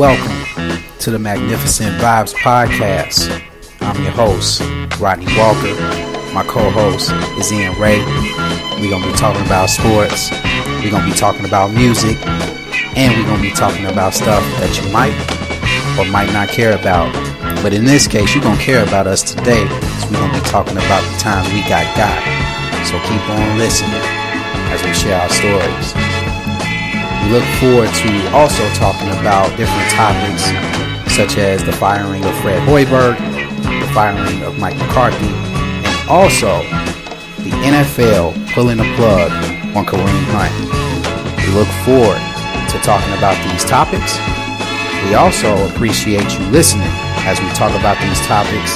Welcome to the Magnificent Vibes Podcast. I'm your host, Rodney Walker. My co-host is Ian Ray. We're gonna be talking about sports. We're gonna be talking about music, and we're gonna be talking about stuff that you might or might not care about. But in this case, you're gonna care about us today, so we're gonna be talking about the times we got got. So keep on listening as we share our stories. Look forward to also talking about different topics such as the firing of Fred Hoiberg, the firing of Mike McCarthy, and also the NFL pulling the plug on Kareem Hunt. We look forward to talking about these topics. We also appreciate you listening as we talk about these topics.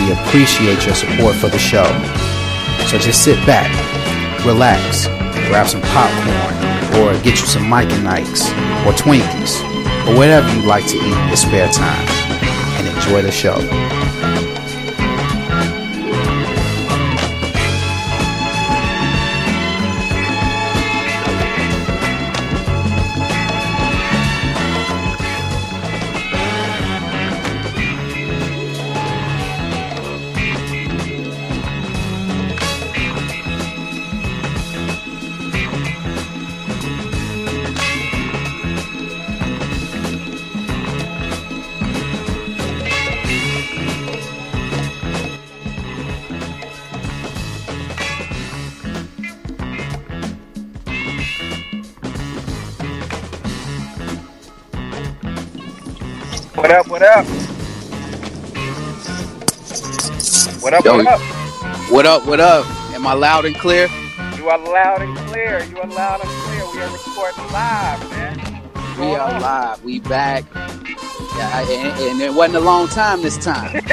We appreciate your support for the show. So just sit back, relax, grab some popcorn, get you some Mike and Ikes, or Twinkies, or whatever you like to eat in your spare time, and enjoy the show. Up? Yo. What up? What up? What up? Am I loud and clear? You are loud and clear. You are loud and clear. We are recording live, man. We are on? live. We back. Yeah, and, and it wasn't a long time this time.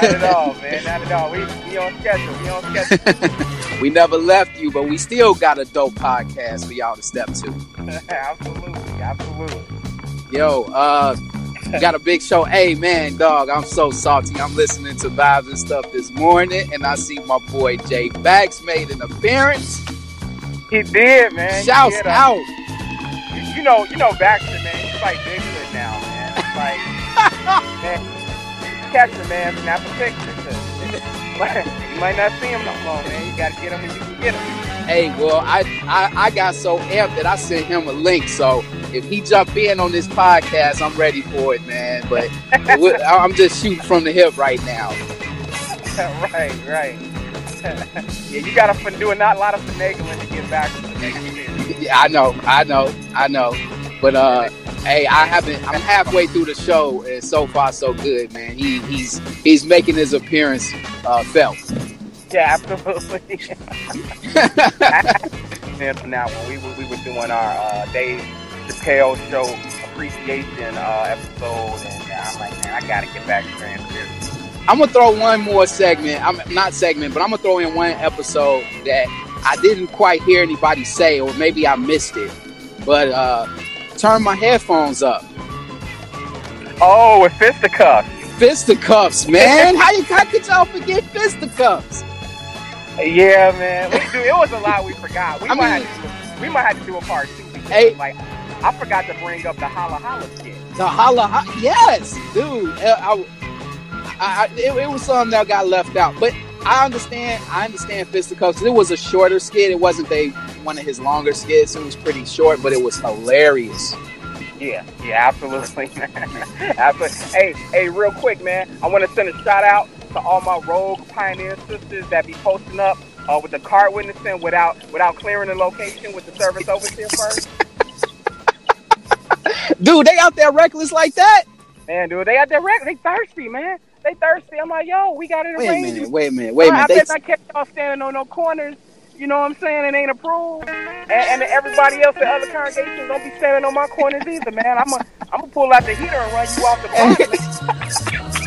Not at all, man. Not at all. We we on schedule. We on schedule. we never left you, but we still got a dope podcast for y'all to step to. absolutely, absolutely. Yo, uh, got a big show. Hey, man, dog, I'm so salty. I'm listening to vibes and stuff this morning, and I see my boy Jay Bax made an appearance. He did, man. Shouts did, uh, out. You, you know, you know Baxter, man. He's like Bigfoot now, man. It's like, man, catch the man, snap a picture. you might not see him no more, man. You gotta get him when you can get him. Hey, well, I, I I got so amped that I sent him a link. So if he jump in on this podcast, I'm ready for it, man. But I'm just shooting from the hip right now. right, right. yeah, you gotta do a not a lot of finagling to get back to the next year. Yeah, I know, I know, I know. But uh, hey, I haven't. I'm halfway through the show, and so far so good, man. He he's he's making his appearance uh, felt. Yeah, absolutely. From now when we were, we were doing our uh, Dave Chappelle show appreciation uh, episode, and uh, I'm like, man, I gotta get back to transparency. I'm gonna throw one more segment. I'm not segment, but I'm gonna throw in one episode that I didn't quite hear anybody say, or maybe I missed it. But uh, turn my headphones up. Oh, with fisticuffs. Fisticuffs, man. how you how could y'all forget fisticuffs? Yeah, man. We do. It was a lot we forgot. We I might mean- have to do, we might have to do a part two because Hey. like I forgot to bring up the holla holla skit. The holla, ho- yes, dude. Uh, I, I, I, it, it was something that got left out, but I understand. I understand fisticuffs. It was a shorter skit. It wasn't they one of his longer skits. It was pretty short, but it was hilarious. Yeah, yeah, absolutely, absolutely. Hey, hey, real quick, man. I want to send a shout out to all my rogue pioneer sisters that be posting up uh, with the card witnessing without without clearing the location with the service overseer first. Dude, they out there reckless like that? Man, dude, they out there reckless. they thirsty, man. They thirsty. I'm like, yo, we got it Wait a minute. Wait a minute. Wait a minute. bet They, not catch y'all standing on no corners. You know what I'm saying? It ain't approved. And, and everybody else in other congregations don't be standing on my corners either, man. I'm gonna I'm gonna pull out the heater and run you off the.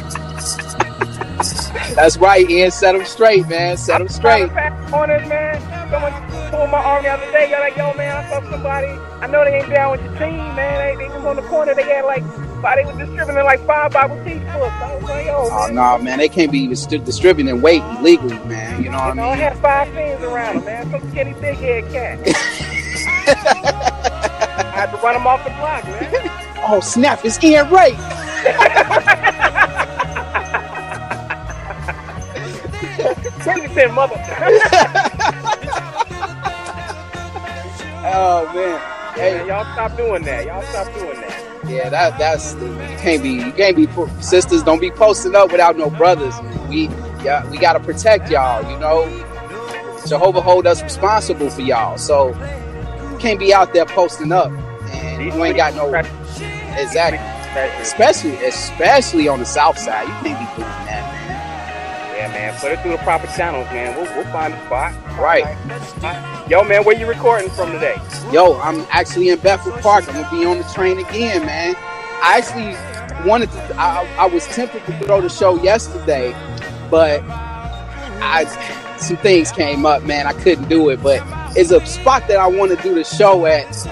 that's right, Ian. Set them straight, man. Set them straight. Pass corners, man. Someone pulled my arm the other day. You're like, yo, man, I saw somebody. I know they ain't down with your team, man. They, they was on the corner. They had like Why they was distributing like five Bible teach books? I was like, yo, Oh man. no, man, they can't be distri- distributing weight illegally, man. You know You what know, I I mean? had five fins around him, man. Some skinny, big head cat. I had to run him off the block, man. Oh snap, it's Ian Ray. Kensington, mother. Oh man. Hey, Hey, y'all stop doing that. Y'all stop doing that. yeah, that that's you can't be you can't be sisters. Don't be posting up without no brothers. We yeah, we gotta protect y'all. You know, Jehovah hold us responsible for y'all. So you can't be out there posting up and you ain't got no exactly. Especially especially on the south side, you can't be doing that, Yeah, man. Put it through the proper channels, man. We'll, we'll find a spot. man. Right. Yo, man, where you recording from today? Yo, I'm actually in Bedford Park. I'm gonna be on the train again, man. I actually wanted to. I, I was tempted to throw the show yesterday, but I some things came up, man. I couldn't do it, but it's a spot that I want to do the show at.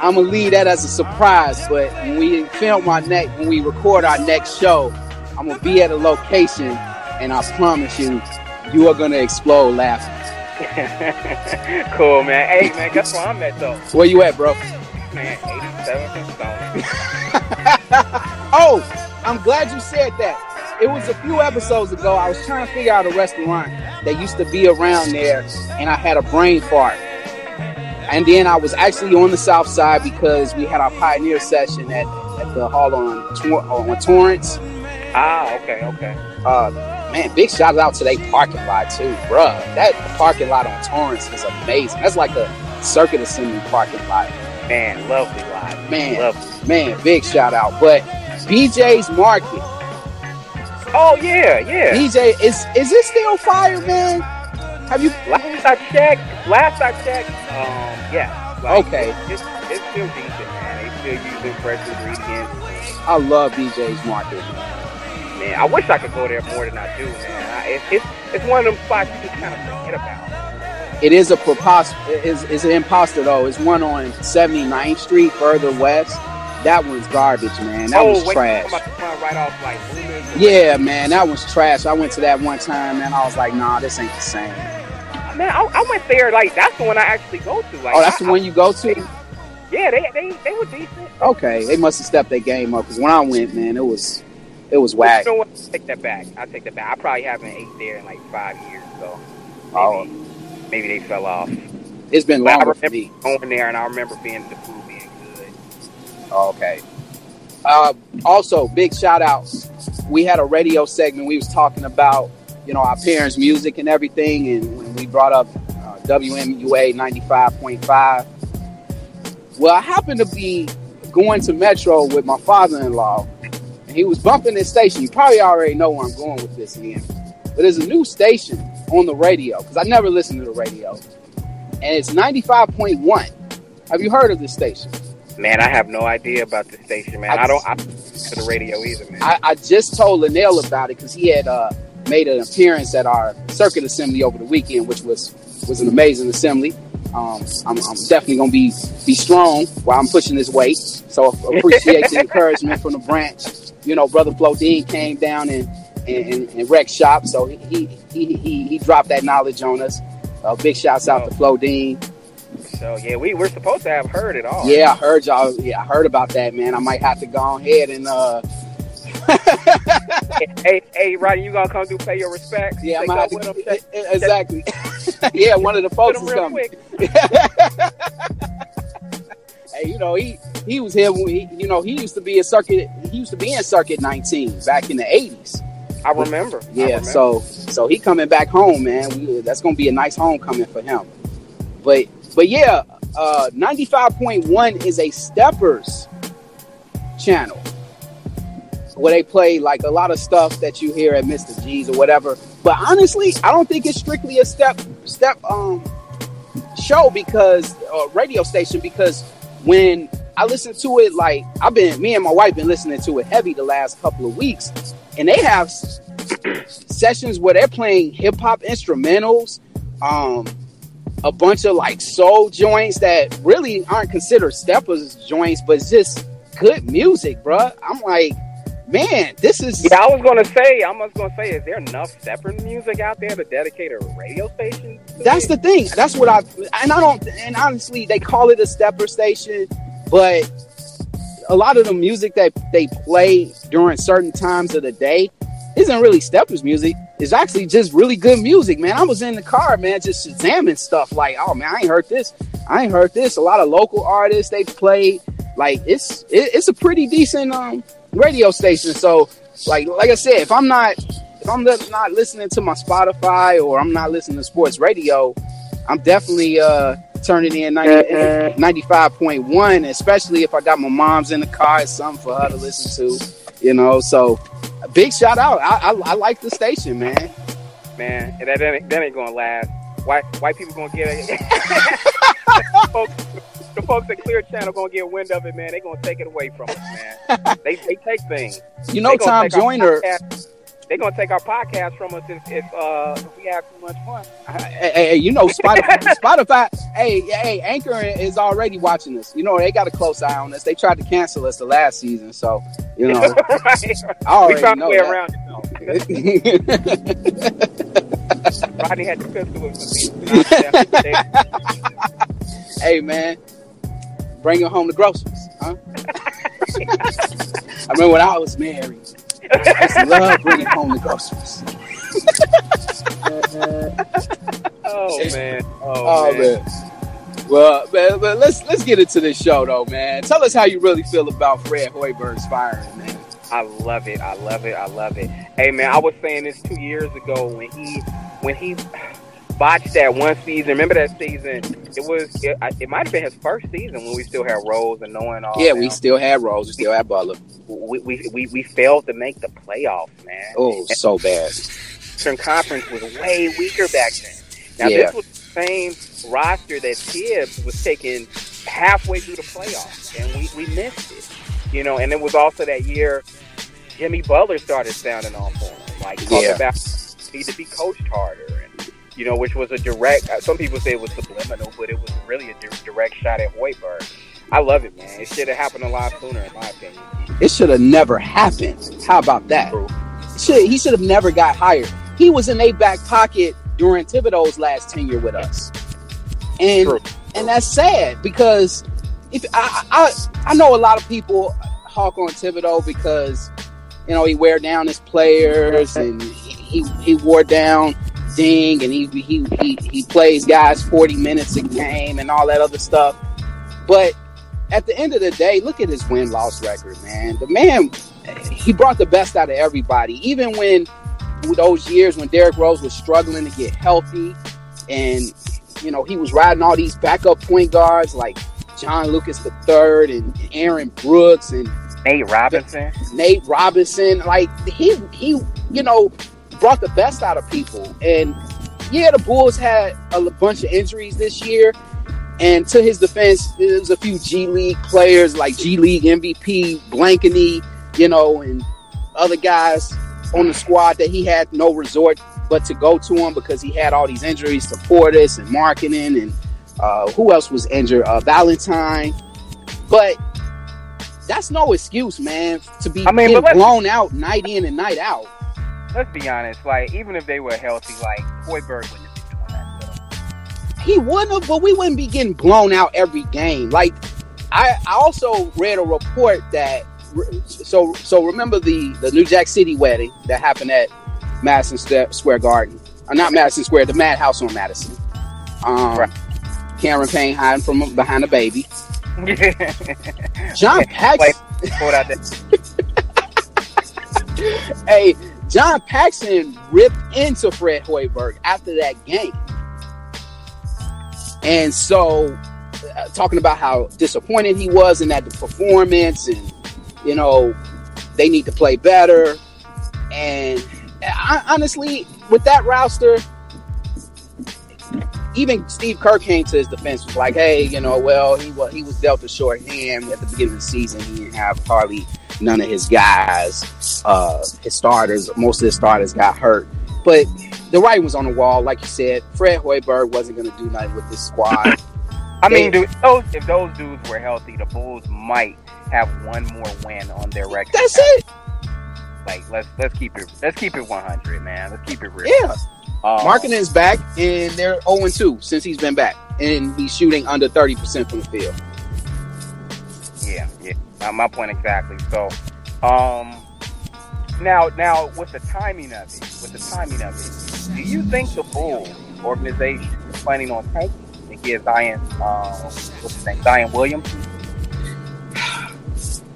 I'm gonna leave that as a surprise. But when we film our next, when we record our next show, I'm gonna be at a location, and I promise you, you are gonna explode laughing. cool, man. Hey, man, guess where I'm at, though? Where you at, bro? Man, 87th and Stone. Oh, I'm glad you said that. It was a few episodes ago. I was trying to figure out a restaurant that used to be around there, and I had a brain fart. And then I was actually on the south side because we had our pioneer session at, at the hall on, on Torrance. Ah, okay, okay. Uh, man, big shout out to their parking lot too, bruh. That parking lot on Torrance is amazing. That's like a circuit assembly parking lot. Man, lovely live. Man, Lovely. man, big shout out. But BJ's Market. Oh, yeah, yeah. DJ, is is it still fire, man? Have you? Last I checked, last I checked, um, yeah. Like, Okay. It's, it's still decent, man. They still using fresh ingredients. I love BJ's Market. Man, I wish I could go there more than I do, man. I, it's, it's, it's one of them spots you just kind of forget about. It is a propos- is is an imposter though. It's one on 79th Street, further west. That one's garbage, man. That oh, was wait, trash. I'm about to run right off like Yeah, man, that was trash. I went to that one time, and I was like, nah, this ain't the same. Man, I, I went there like that's the one I actually go to. Like, Oh, that's I, the one you go to? Yeah, they they they were decent. Okay, they must have stepped their game up because when I went, man, it was it was whack. You know take that back. I take that back. I probably haven't ate there in like five years, so maybe Oh. maybe they fell off. It's been longer for remember me. going there, and I remember being the food being good. Okay. Uh, also, big shout out. We had a radio segment. We was talking about, you know, our parents' music and everything, and when we brought up uh, WMUA ninety five point five. Well, I happened to be going to Metro with my father in law, he was bumping this station. You probably already know where I'm going with this, Ian. But there's a new station on the radio because I never listened to the radio, and it's ninety five point one. Have you heard of this station? Man, I have no idea about this station, man. I I, don't. I listen to the radio either, man. I, I just told Linnell about it because he had uh, made an appearance at our circuit assembly over the weekend, which was was an amazing assembly. Um, I'm, I'm definitely gonna be be strong while I'm pushing this weight. So appreciate the encouragement from the branch. You know, brother Flo Dean came down and and, and, shop, so he he, he he dropped that knowledge on us. Uh, big shouts out to Flo Dean. so yeah, we we're supposed to have heard it all. Yeah, I heard y'all. Yeah, I heard about that, man. I might have to go ahead and uh, hey, hey, Roddy, you gonna come through pay your respects? Yeah, I'm gonna have to check- exactly. yeah, one of the folks is coming. hey, you know he he was here. When he, you know he used to be a circuit. He used to be in Circuit 19 back in the 80s. I remember. I Yeah, remember. so so he coming back home, man. We, that's gonna be a nice homecoming for him. But but yeah, uh, 95.1 is a Steppers channel where they play like a lot of stuff that you hear at Mr. G's or whatever. But honestly, I don't think it's strictly a step step um show because uh, radio station because when I listen to it, like I've been me and my wife been listening to it heavy the last couple of weeks, and they have sessions where they're playing hip hop instrumentals, um, a bunch of like soul joints that really aren't considered steppers joints, but just good music, bro. I'm like, man, this is. Yeah, I was gonna say, I was gonna say, is there enough separate music out there to dedicate a radio station? That's the thing. That's what I and I don't. And honestly, they call it a stepper station, but a lot of the music that they play during certain times of the day isn't really steppers music. It's actually just really good music, man. I was in the car, man, just examining stuff like, oh man, I ain't heard this. I ain't heard this. A lot of local artists they played. Like it's it, it's a pretty decent um radio station. So like like I said, if I'm not if I'm not listening to my Spotify or I'm not listening to sports radio, I'm definitely uh turning in 95.1, especially if I got my mom's in the car, it's something for her to listen to, you know. So big shout out. I, I, I like the station, man. Man, that, that, ain't, that ain't gonna last. White white people gonna get it. the folks at Clear Channel gonna get wind of it, man. They gonna take it away from us, man. they they take things. You know, Tom Joyner. They're gonna take our podcast from us if, if, uh, if we have too much fun. Hey, hey you know, Spotify, Spotify. Hey, hey, Anchor is already watching us. You know, they got a close eye on us. They tried to cancel us the last season, so you know, right. I already we trying know to play around it. Rodney had the pistol with me. hey, man, bringing home the groceries, huh? I remember when I was married. I used to love bringing home the groceries. oh man! Oh, oh man. man. Well, man, but let's let's get into this show though, man. Tell us how you really feel about Fred Hoiberg's firing, man. I love it. I love it. I love it. Hey, man, I was saying this two years ago when he when he botched that one season. Remember that season? It was it, it might have been his first season when we still had Rose and knowing all. Yeah, we still had Rose. We still had Butler. We we, we, we failed to make the playoffs, man. Oh, and so bad. Eastern Conference was way weaker back then. Now yeah. this was the same roster that Thibs was taking halfway through the playoffs, and we, we missed it. You know, and it was also that year Jimmy Butler started sounding off on him, like talking yeah. about need to be coached harder, and you know, which was a direct. Uh, some people say it was subliminal, but it was really a direct shot at Hoiberg. I love it, man. It should have happened a lot sooner, in my opinion. It should have never happened. How about that? Should, he should have never got hired. He was in a back pocket during Thibodeau's last tenure with us, and True. and that's sad because if I, I I know a lot of people hawk on Thibodeau because you know he wear down his players and he he, he wore down Deng and he, he he he plays guys 40 minutes a game and all that other stuff. But at the end of the day, look at his win loss record, man. The man he brought the best out of everybody, even when those years when Derrick Rose was struggling to get healthy, and you know he was riding all these backup point guards like John Lucas III and Aaron Brooks and Nate Robinson. Nate Robinson, like he he you know brought the best out of people. And yeah, the Bulls had a bunch of injuries this year. And to his defense, there's a few G League players like G League MVP Blakeney, you know, and other guys on the squad that he had no resort but to go to him because he had all these injuries to Portis and Markkanen and uh, who else was injured? Uh, Valentine. But that's no excuse, man, to be I mean, blown out night in and night out. Let's be honest. Like, even if they were healthy, like Hoiberg wouldn't have been doing that. He wouldn't have, but we wouldn't be getting blown out every game. Like, I, I also read a report that so so remember the the New Jack City wedding that happened at Madison Square Garden, uh, not Madison Square, the Madhouse on Madison. Um, right. Cameron Payne hiding from behind a baby. John Paxson. hey, John Paxson ripped into Fred Hoiberg after that game. And so, uh, talking about how disappointed he was in that performance, and you know, they need to play better. And I, honestly, with that roster, even Steve Kerr came to his defense was like, "Hey, you know, well, he was he was dealt a short hand at the beginning of the season. He didn't have hardly none of his guys, uh, his starters. Most of his starters got hurt, but the writing was on the wall. Like you said, Fred Hoiberg wasn't going to do nothing with this squad. I mean, dude, those, if those dudes were healthy, the Bulls might have one more win on their record. That's it. Like let's let's keep it let's keep it 100, man. Let's keep it real. Yeah. Um, Markkanen's back, and they're 0 2 since he's been back, and he's shooting under 30% from the field. Yeah, yeah. Uh, my point exactly. So, um, now, now with the timing of it, with the timing of it, do you think the Bulls organization is planning on tanking to give Zion, um, what's his name, Zion Williams?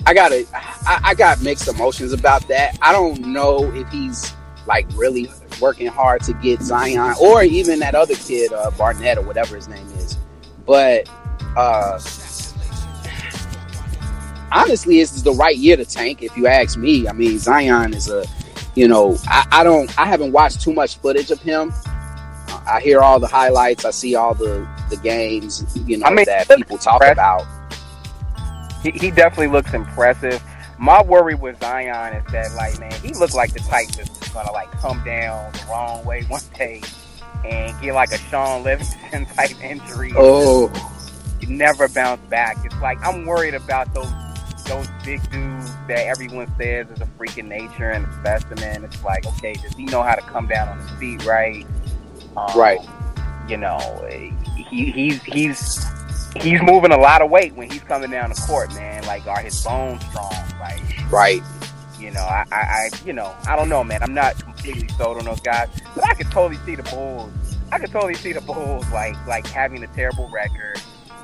I got. I, I got mixed emotions about that. I don't know if he's like really working hard to get Zion or even that other kid, uh, Barnett or whatever his name is. But uh, honestly, this is the right year to tank. If you ask me, I mean, Zion is a, you know, I, I don't, I haven't watched too much footage of him. I hear all the highlights. I see all the the games, you know, I mean, that people talk impressive. about. He, he definitely looks impressive. My worry with Zion is that, like, man, he looked like the type that's gonna like come down the wrong way one day and get like a Shaun Livingston type injury. Oh, You never bounce back. It's like I'm worried about those those big dudes that everyone says is a freak in nature and a specimen. It's like, okay, does he know how to come down on his feet right? Um, Right. You know, he he's he's he's moving a lot of weight when he's coming down the court, man. Like, are his bones strong? Like, right. you know, I, I, I you know, I don't know, man. I'm not completely sold on those guys, but I could totally see the Bulls. I could totally see the Bulls like like having a terrible record,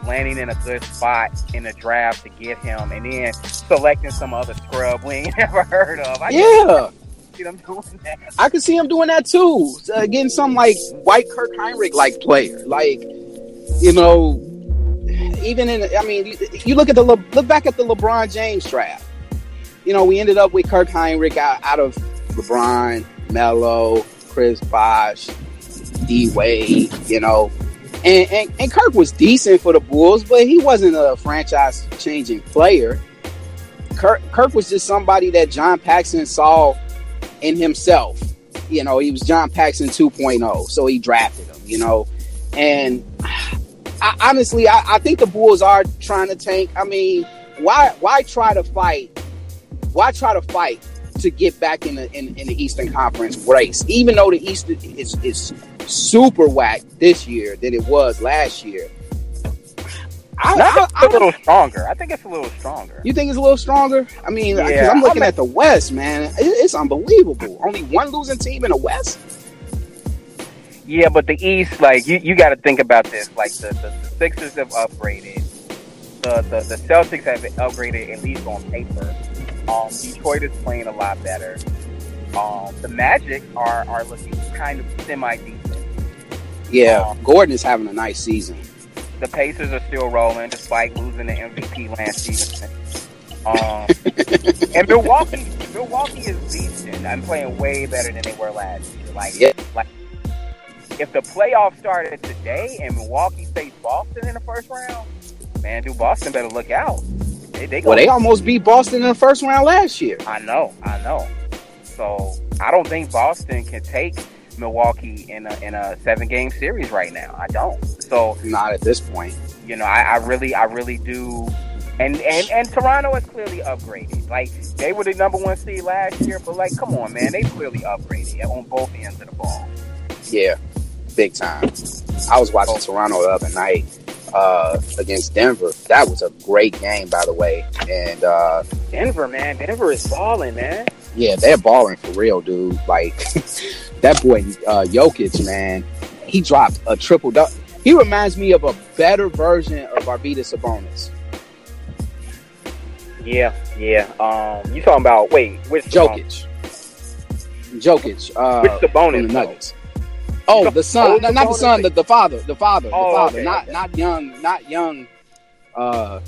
landing in a good spot in the draft to get him, and then selecting some other scrub we ain't never heard of. I Yeah. can see them doing that. I could see him doing that too. Uh, getting some like white Kirk Hinrich like player, like you know, even in. I mean, you, you look at the Le, look back at the LeBron James draft. You know, we ended up with Kirk Hinrich out, out of LeBron, Melo, Chris Bosh, D Wade. You know, and, and and Kirk was decent for the Bulls, but he wasn't a franchise changing player. Kirk, Kirk was just somebody that John Paxson saw in himself. You know, he was John Paxson 2.0, so he drafted him, you know. And I, honestly, I, I think the Bulls are trying to tank. I mean, why why try to fight? Why try to fight to get back in the in, in the Eastern Conference race? Even though the East is is super whack this year than it was last year. I, No, I it's a little stronger. I think it's a little stronger. you think it's a little stronger? I mean, Yeah, I'm looking I'm- at the West, man. It, it's unbelievable. Only one losing team in the West. Yeah, but the East, like you, you got to think about this. Like the, the, the Sixers have upgraded. The, the the Celtics have upgraded at least on paper. Um, Detroit is playing a lot better. Um, the Magic are are looking kind of semi decent. Yeah, Um, Gordon is having a nice season. The Pacers are still rolling despite losing the MVP last season. Um, and Milwaukee, Milwaukee is decent. I'm playing way better than they were last year. Like, Yeah. like if the playoffs started today and Milwaukee faced Boston in the first round, man, do Boston better look out. They, they Well, they almost beat Boston in the first round last year. I know, I know. So I don't think Boston can take Milwaukee in a in a seven game series right now. I don't. So Not at this point. you know, I, I really, I really do. And, and and Toronto has clearly upgraded. Like they were the number one seed last year, but like, come on, man, they clearly upgraded on both ends of the ball. Yeah, big time. I was watching Toronto the other night uh, against Denver. That was a great game, by the way. And uh, Denver, man, Denver is balling, man. yeah, they're balling for real, dude. Like that boy uh, Jokic, man, he dropped a triple double. He reminds me of a better version of Arvydas Sabonis. Yeah, yeah. Um, you talking about wait, which Jokic. Jokic. Uh, Which from the Nuggets. Oh, the son, Oh, no, not the son, the, the father, the father, the Oh, father, okay, not okay. not young, not young, uh,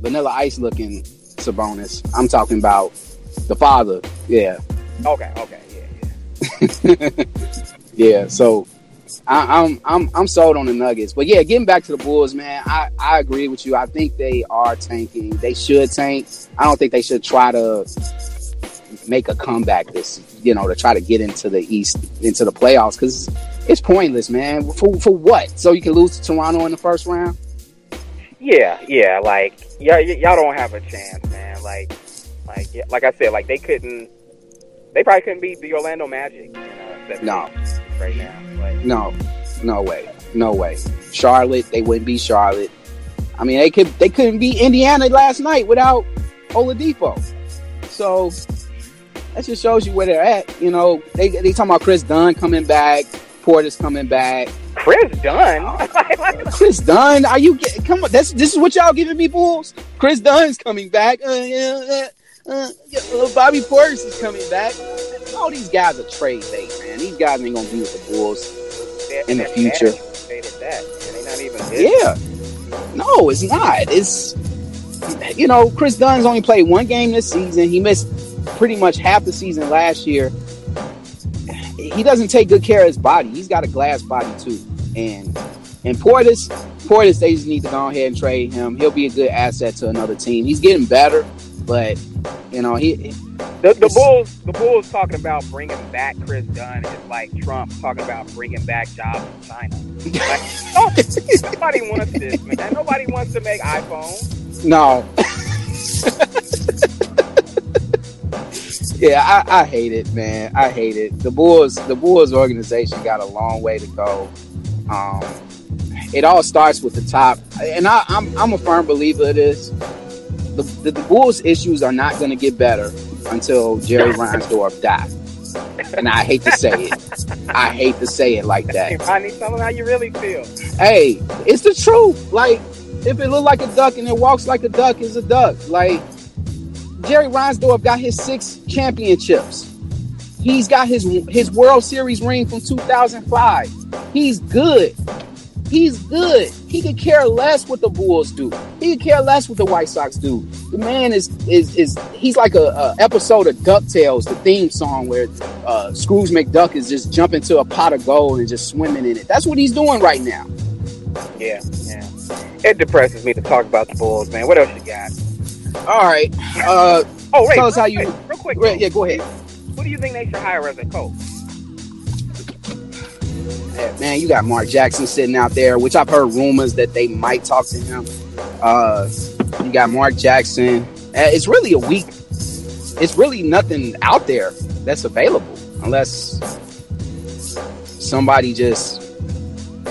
Vanilla Ice looking Sabonis. I'm talking about the father. Yeah, Okay, okay, yeah, yeah. yeah. So I, I'm I'm I'm sold on the Nuggets, but yeah, getting back to the Bulls, man, I I agree with you. I think they are tanking. They should tank. I don't think they should try to make a comeback this, you know, to try to get into the East, into the playoffs, because it's pointless, man. For for what? So you can lose to Toronto in the first round? Yeah, yeah, like yeah, y- y'all don't have a chance, man. Like, like, yeah, like I said, like they couldn't, they probably couldn't beat the Orlando Magic. You know, No. right now. Like, No, no way, no way. Charlotte, they wouldn't be Charlotte. I mean, they could they couldn't beat Indiana last night without Oladipo. So that just shows you where they're at. You know, they they talking about Kris Dunn coming back, Portis coming back. Kris Dunn. Kris Dunn, are you get, come on? That's this is what y'all giving me bulls. Kris Dunn's coming back. Uh, yeah, uh, uh, Bobby Portis is coming back. All these guys are trade bait, man. These guys ain't gonna be with the Bulls. In the future. manager Stated that, and they not even. good. Yeah. No, it's not. It's you know, Kris Dunn's only played one game this season. He missed pretty much half the season last year. He doesn't take good care of his body. He's got a glass body too. And and Portis, Portis, they just need to go ahead and trade him. He'll be a good asset to another team. He's getting better, but you know, he The, the Bulls, the Bulls talking about bringing back Kris Dunn is like Trump talking about bringing back jobs in China. Like, oh, nobody wants this, man. Nobody wants to make iPhones. No. yeah, I, I hate it, man. I hate it. The Bulls, the Bulls organization got a long way to go. Um, it all starts with the top, and I, I'm I'm a firm believer of this. The, the, the Bulls' issues are not going to get better until Jerry Reinsdorf dies. And I hate to say it. I hate to say it like that. Rodney, tell them how you really feel. hey, it's the truth. Like, if it look like a duck and it walks like a duck, it's a duck. Like, Jerry Reinsdorf got his six championships. He's got his his World Series ring from 2005. He's good. He's good. He could care less what the Bulls do. He could care less what the White Sox do. The man is is is he's like a, a episode of Ducktales, the theme song where uh, Scrooge McDuck is just jumping to a pot of gold and just swimming in it. That's what he's doing right now. Yeah, yeah. It depresses me to talk about the Bulls, man. What else you got? All right. Uh, Oh, wait, Tell us how you- quick, real quick. yeah, yeah, go ahead. Who do you think they should hire as a coach? Man, you got Mark Jackson sitting out there, which I've heard rumors that they might talk to him. Uh, you got Mark Jackson. Uh, It's really a weak. It's really nothing out there that's available unless somebody just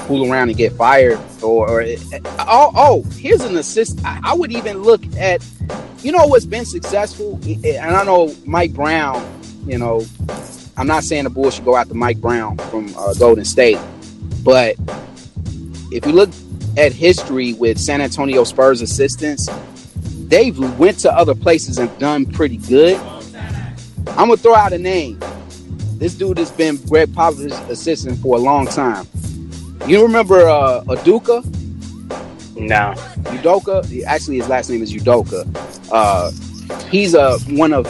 fool around and get fired or, or eh, eh, oh, oh here's an assist. I, I would even look at you know what's been successful? Eh, and i know mike brown you know i'm not saying the bulls should go after mike brown from uh, golden state but if you look at history with san antonio spurs assistants they've went to other places and done pretty good. I'm gonna throw out a name. This dude has been gregg popovich's assistant for a long time you remember uh, Aduka? No. Udoka? Actually, his last name is Udoka. Uh, he's uh, one of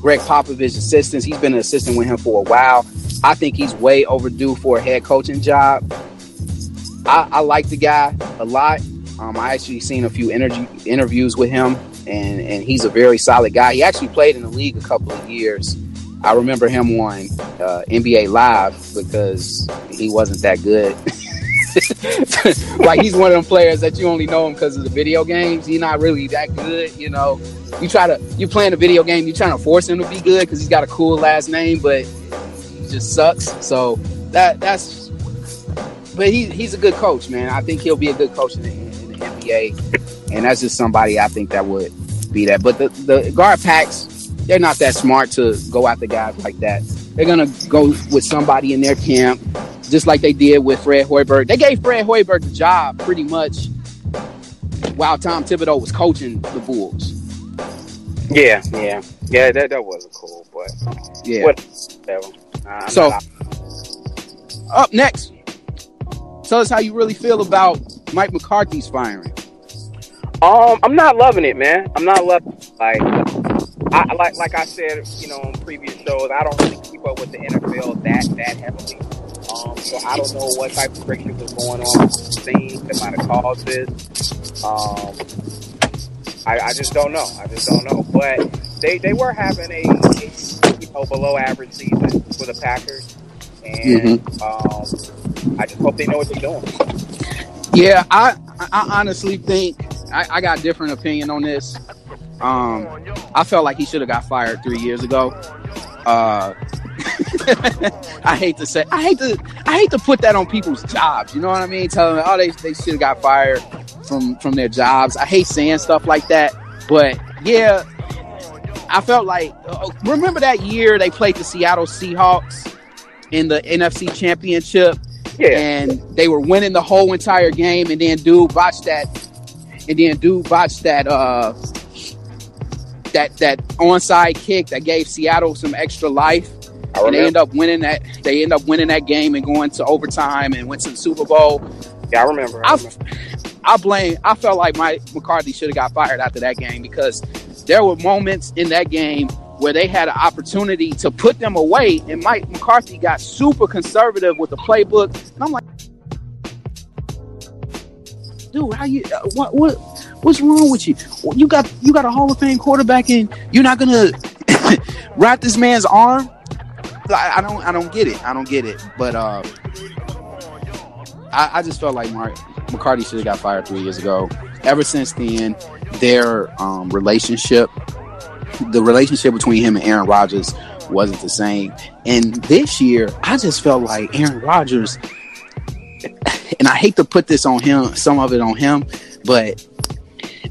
Gregg Popovich's assistants. He's been an assistant with him for a while. I think he's way overdue for a head coaching job. I, I like the guy a lot. Um, I actually seen a few energy interviews with him, and, and he's a very solid guy. He actually played in the league a couple of years. I remember him on uh, NBA Live because he wasn't that good. like he's one of them players that you only know him because of the video games. He's not really that good, you know. You try to you playing a video game, you trying to force him to be good because he's got a cool last name, but he just sucks. So that that's. But he he's a good coach, man. I think he'll be a good coach in the, in the NBA, and that's just somebody I think that would be that. But the the GarPax, they're not that smart to go after guys like that. They're gonna go with somebody in their camp, just like they did with Fred Hoiberg. They gave Fred Hoiberg the job pretty much while Tom Thibodeau was coaching the Bulls. Yeah, yeah, yeah. That that wasn't cool, but Yeah. Whatever. Uh, So- not- Up next, tell us how you really feel about Mike McCarthy's firing. Um, I'm not loving it, man. I'm not loving it. like I like like I said, you know, on previous shows, I don't really keep up with the NFL that that heavily. Um, so I don't know what type of friction was going on with the scene that might have caused this. Um, I, I just don't know. I just don't know. But they they were having a, a you know below average season for the Packers, and um, I just hope they know what they're doing. Yeah, I I honestly think I, I got different opinion on this. Um, I felt like he should have got fired three years ago. Uh, I hate to say, I hate to, I hate to put that on people's jobs. You know what I mean? Telling them, oh, they they should have got fired from from their jobs. I hate saying stuff like that, but yeah, I felt like uh, remember that year they played the Seattle Seahawks in the NFC Championship, Yeah. and they were winning the whole entire game, and then dude botched that, and then dude botched that uh that that onside kick that gave Seattle some extra life, I and they end up winning that. They end up winning that game and going to overtime and went to the Super Bowl. yeah, I remember. I I, remember. I blame. I felt like Mike McCarthy should have got fired after that game because there were moments in that game where they had an opportunity to put them away, and Mike McCarthy got super conservative with the playbook. And I'm like, dude, how you? Uh, what? What? What's wrong with you? You got you got a Hall of Fame quarterback, and you're not gonna wrap this man's arm. I, I don't. I don't get it. I don't get it. But uh, I, I just felt like Mark McCarty should have got fired three years ago. Ever since then, their um, relationship, the relationship between him and Aaron Rodgers, wasn't the same. And this year, I just felt like Aaron Rodgers, and I hate to put this on him, some of it on him, but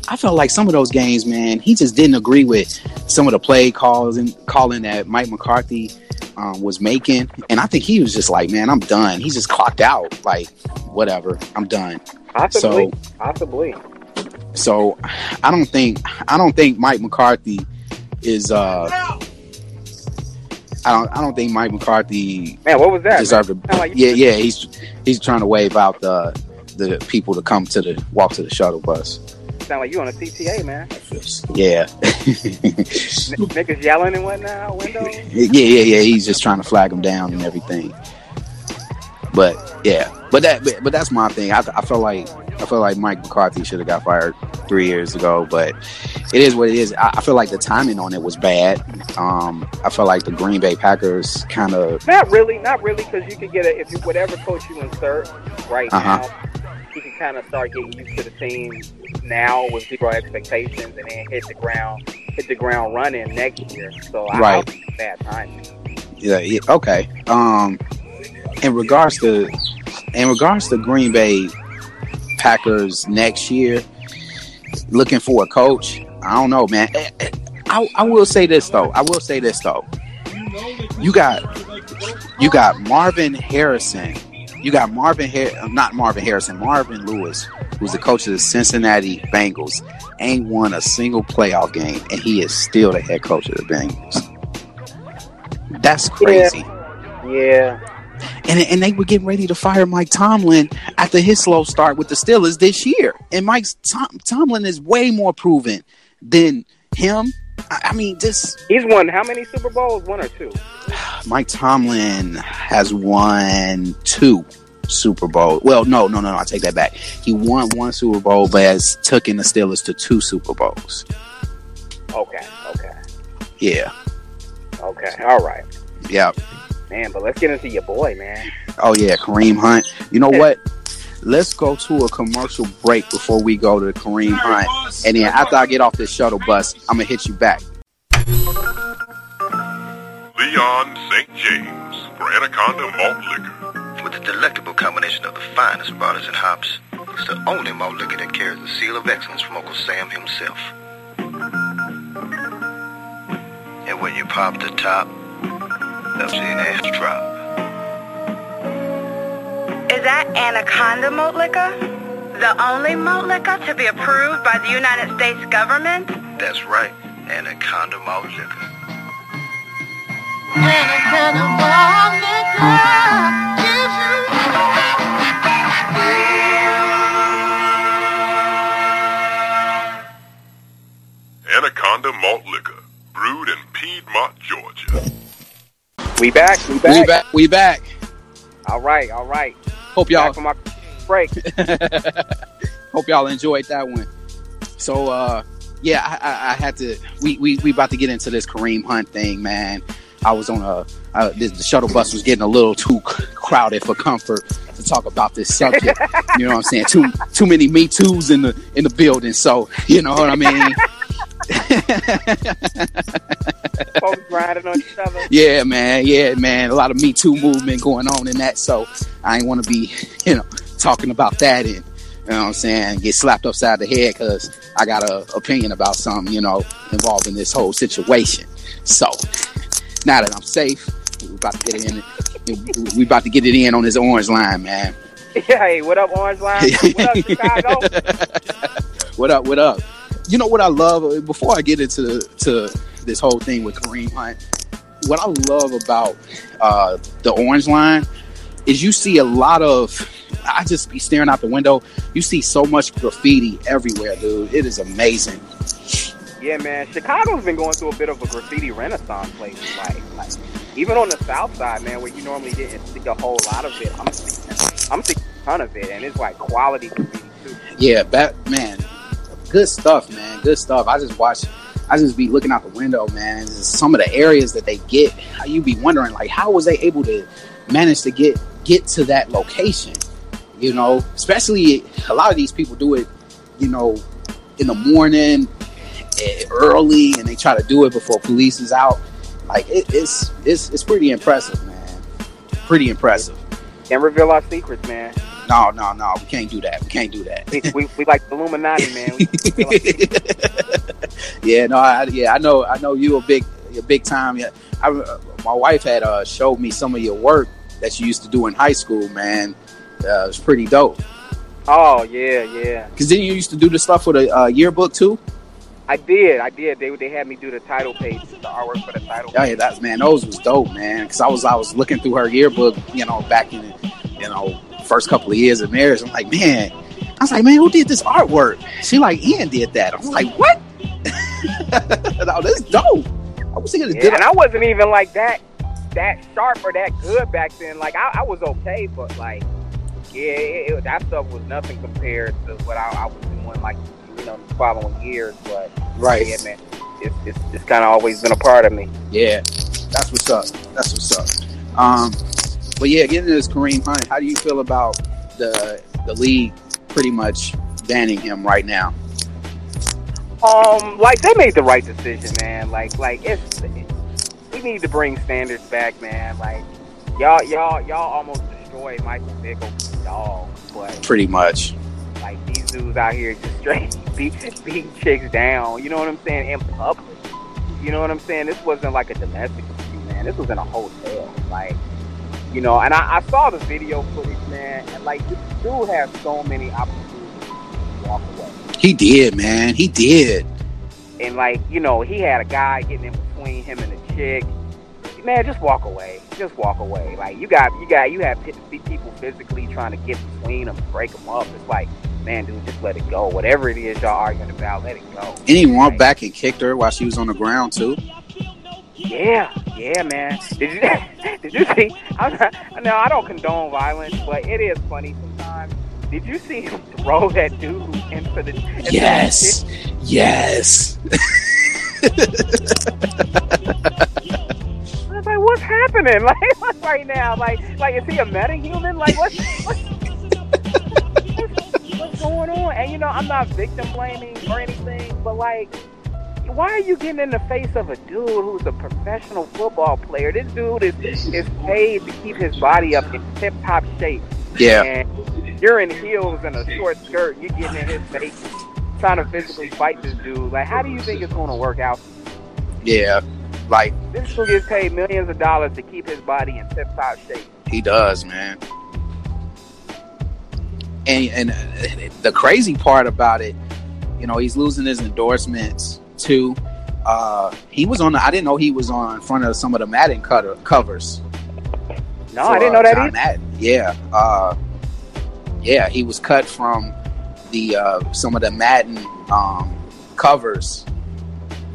I felt like some of those games, man, he just didn't agree with some of the play calls and calling that Mike McCarthy um, was making. And I think he was just like, man, I'm done. He's just clocked out. Like, whatever, I'm done. Possibly. So, Possibly. so I don't think I don't think Mike McCarthy is. uh I don't. I don't think Mike McCarthy Man, what was that? deserved man? to. Like Yeah, yeah. He's he's trying to wave out the the people to come to the walk to the shuttle bus. Sound like you on a CTA, man. Yeah, niggas yelling and whatnot out windows. yeah, yeah, yeah. He's just trying to flag them down and everything. But yeah, but that but, but that's my thing. I, I feel like I feel like Mike McCarthy should have got fired three years ago. But it is what it is. I, I feel like the timing on it was bad. Um, I feel like the Green Bay Packers kind of Not really, not really, because you could get it if you whatever coach you insert right Uh-huh. now, you can kind of start getting used to the team now with zero expectations, and then hit the ground, hit the ground running next year. So I Right. don't think it's bad timing. yeah, yeah okay. Um, in regards to in regards to Green Bay Packers next year, looking for a coach. I don't know, man. Eh, eh, I, I will say this though. I will say this though. You got you got Marvin Harrison. You got Marvin Har- uh, not Marvin Harrison, Marvin Lewis, who's the coach of the Cincinnati Bengals, ain't won a single playoff game, and he is still the head coach of the Bengals. That's crazy. Yeah, And and they were getting ready to fire Mike Tomlin after his slow start with the Steelers this year. And Mike Tom, Tomlin is way more proven than him. I, mean, just he's won how many Super Bowls? One or two? Mike Tomlin has won two Super Bowl. Well, no, no, no, no. I take that back. He won one Super Bowl, but has taken the Steelers to two Super Bowls. Okay, okay, Yeah, okay. All right, yeah. man. But let's get into your boy, man. Oh yeah, Kareem Hunt. You know what? Let's go to a commercial break before we go to the Kareem Hunt. And then after I get off this shuttle bus, I'm gonna hit you back. Leon St. James for Anaconda Malt Liquor. With a delectable combination of the finest bitters and hops, it's the only malt liquor that carries the seal of excellence from Uncle Sam himself. And when you pop the top, they'll see an ass drop. Is that Anaconda malt liquor? The only malt liquor to be approved by the United States government? That's right, Anaconda malt liquor. Anaconda Malt Liquor. Anaconda Malt Liquor, brewed in Piedmont, Georgia. We back. We back. We back. We back. All right, all right. Hope y'all from my break. hope y'all enjoyed that one. So uh yeah, I, I, I had to we, we we about to get into this Kareem Hunt thing, man. I was on a uh, this, the shuttle bus was getting a little too crowded for comfort to talk about this subject. you know what I'm saying? Too too many me too's in the in the building. So you know what I mean. Folks grinding on each other. Yeah, man. Yeah, man. A lot of Me Too movement going on in that. So I ain't want to be, you know, talking about that and, you know what I'm saying, get slapped upside the head because I got an opinion about something, you know, involving this whole situation. So now that I'm safe, we about to get it in. We about to get it in on this orange line, man. Hey, what up, Orange Line? What up, Chicago? what up? What up? You know what I love? Before I get into to this whole thing with Kareem Hunt, what I love about uh, the orange line is you see a lot of. I just be staring out the window. You see so much graffiti everywhere, dude. It is amazing. Yeah, man. Chicago's been going through a bit of a graffiti renaissance lately. Like, like even on the south side, man, where you normally didn't see a whole lot of it, I'm seeing, I'm seeing a ton of it, and it's like quality graffiti too. Yeah, Batman. Good stuff, man. Good stuff. I just watch. I just be looking out the window, man. Some of the areas that they get, you be wondering, like, how was they able to manage to get get to that location? You know, especially a lot of these people do it, you know, in the morning, eh, early, and they try to do it before police is out. Like, it, it's it's it's pretty impressive, man. Pretty impressive. Can't reveal our secrets, man. No, no, no. We can't do that. We can't do that. We, we, we like the Illuminati, man. We, like- yeah, no, I, yeah, I know, I know you a big, a big time. Yeah, I, uh, my wife had uh, showed me some of your work that you used to do in high school. Man, uh, it was pretty dope. oh yeah, yeah. Cause then you used to do the stuff for the uh, yearbook too. I did, I did. They they had me do the title page, the artwork for the title. Yeah, that's man, those was dope, man. Cause I was I was looking through her yearbook, you know, back in you know first couple of years of marriage. I'm like, man, I was like, man, who did this artwork? She like Ian did that. I was like, what? no, this dope. I was thinking, Yeah, and I? I wasn't even like that that sharp or that good back then. Like I, I was okay, but like yeah, it, it, that stuff was nothing compared to what I, I was doing like you know the following years. But Right. yeah, man, it's it's, it's kind of always been a part of me. Yeah, that's what's up. That's what's up. Um, but yeah, getting this Kareem Hunt, how do you feel about the the league pretty much banning him right now? Um, like they made the right decision, man. Like, like it's we need to bring standards back, man. Like, y'all, y'all, y'all almost destroyed Michael Vick over the dog, but Pretty much. like these dudes out here just straight beat beating chicks down. You know what I'm saying in public. You know what I'm saying? This wasn't like a domestic issue, man. This was in a hotel, like. You know, and I, I saw the video footage, man, and like this dude has so many opportunities to walk away. He did, man. He did. and like you know he had a guy getting in between him and the chick man just walk away just walk away like you got you got you have people physically trying to get between them break them up it's like man dude just let it go whatever it is y'all arguing about let it go And he went Like, back and kicked her while she was on the ground too. Yeah yeah man did you did you see I'm not, no i don't condone violence but it is funny sometimes did you see him throw that dude into the into the Yes. Yes. I was like, what's happening? Like, right now? Like, like is he a metahuman? Like, what's, what's, what's going on? And you know, I'm not victim blaming or anything, but like, why are you getting in the face of a dude who's a professional football player? This dude is is paid to keep his body up in tip top shape. Yeah. And you're in heels and a short skirt. You're getting in his face, trying to physically fight this dude. Like, how do you think it's going to work out? Yeah. Like This dude gets paid millions of dollars to keep his body in tip top shape. he does, man. And and the crazy part about it, you know, he's losing his endorsements too. Uh, he was on. The, I didn't know he was on front of some of the Madden cutter, covers. No, for, I didn't know uh, that John either. Yeah, uh, yeah, he was cut from the uh, some of the Madden um, covers.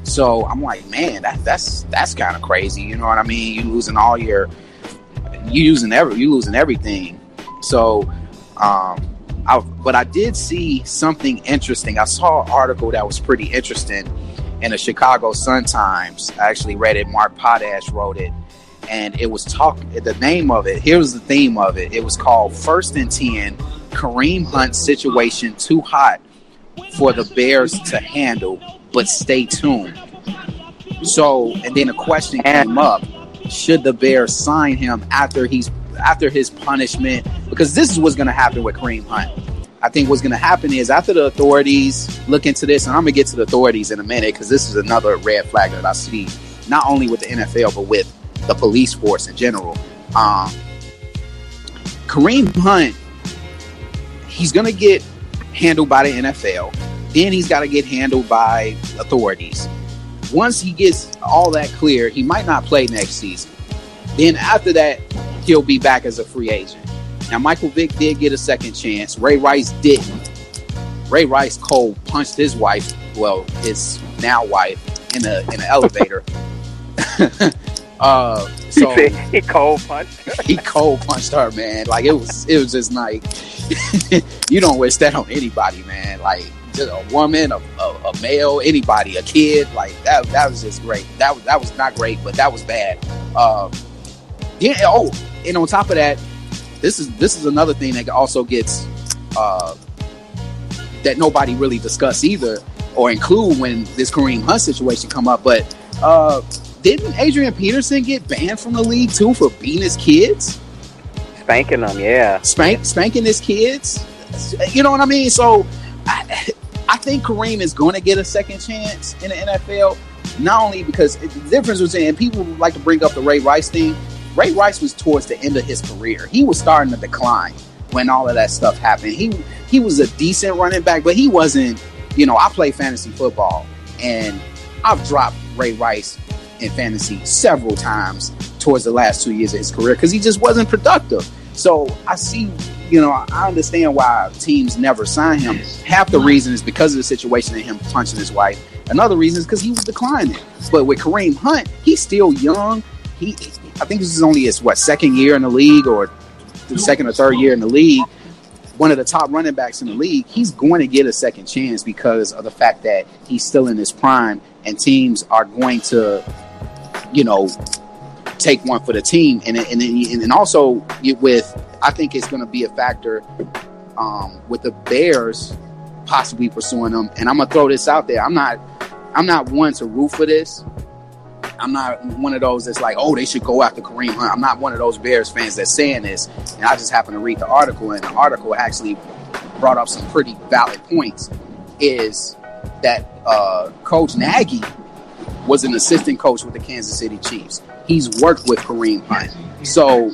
So I'm like, man, that, that's that's kind of crazy. You know what I mean? You losing all your, you using every, you losing everything. So, um, I, but I did see something interesting. I saw an article that was pretty interesting in the Chicago Sun Times. I actually read it. Mark Potash wrote it, and it was talk. The name of it. Here's the theme of it. It was called First and Ten. Kareem Hunt situation too hot for the Bears to handle, but stay tuned. So, and then a question came up: Should the Bears sign him after he's after his punishment? Because this is what's going to happen with Kareem Hunt. I think what's going to happen is after the authorities look into this, and I'm going to get to the authorities in a minute because this is another red flag that I see, not only with the NFL but with the police force in general. Um, Kareem Hunt, he's going to get handled by the NFL. Then he's got to get handled by authorities. Once he gets all that clear, he might not play next season. Then after that, he'll be back as a free agent. Now, Michael Vick did get a second chance. Ray Rice didn't. Ray Rice Cole punched his wife, well, his now wife, in a in an elevator. uh, so he, cold punched. her. he cold punched her, man. Like it was, it was just like you don't wish that on anybody, man. Like just a woman, a, a, a male, anybody, a kid. Like that, that was just great. That was that was not great, but that was bad. Um, yeah. Oh, and on top of that, this is this is another thing that also gets uh, that nobody really discuss either or include when this Kareem Hunt situation come up. But uh, didn't Adrian Peterson get banned from the league too for beating his kids, Spanking them, yeah. spank spanking his kids? You know what I mean? So I, I think Kareem is going to get a second chance in the NFL. Not only because the difference was in people like to bring up the Ray Rice thing. Ray Rice was towards the end of his career. He was starting to decline when all of that stuff happened. He he was a decent running back, but he wasn't. You know, I play fantasy football, and I've dropped Ray Rice in fantasy several times towards the last two years of his career because he just wasn't productive. So I see, you know, I understand why teams never sign him. Half the reason is because of the situation of him punching his wife. Another reason is because he was declining. But with Kareem Hunt, he's still young. He, I think this is only his what second year in the league or the second or third year in the league. One of the top running backs in the league. He's going to get a second chance because of the fact that he's still in his prime, and teams are going to, you know, take one for the team, and and and, also with I think it's going to be a factor um, with the Bears possibly pursuing them. And I'm gonna throw this out there. I'm not I'm not one to root for this. I'm not one of those that's like, oh, they should go after Kareem Hunt. I'm not one of those Bears fans that's saying this. And I just happened to read the article, and the article actually brought up some pretty valid points. Is that uh, Coach Nagy was an assistant coach with the Kansas City Chiefs. He's worked with Kareem Hunt. So,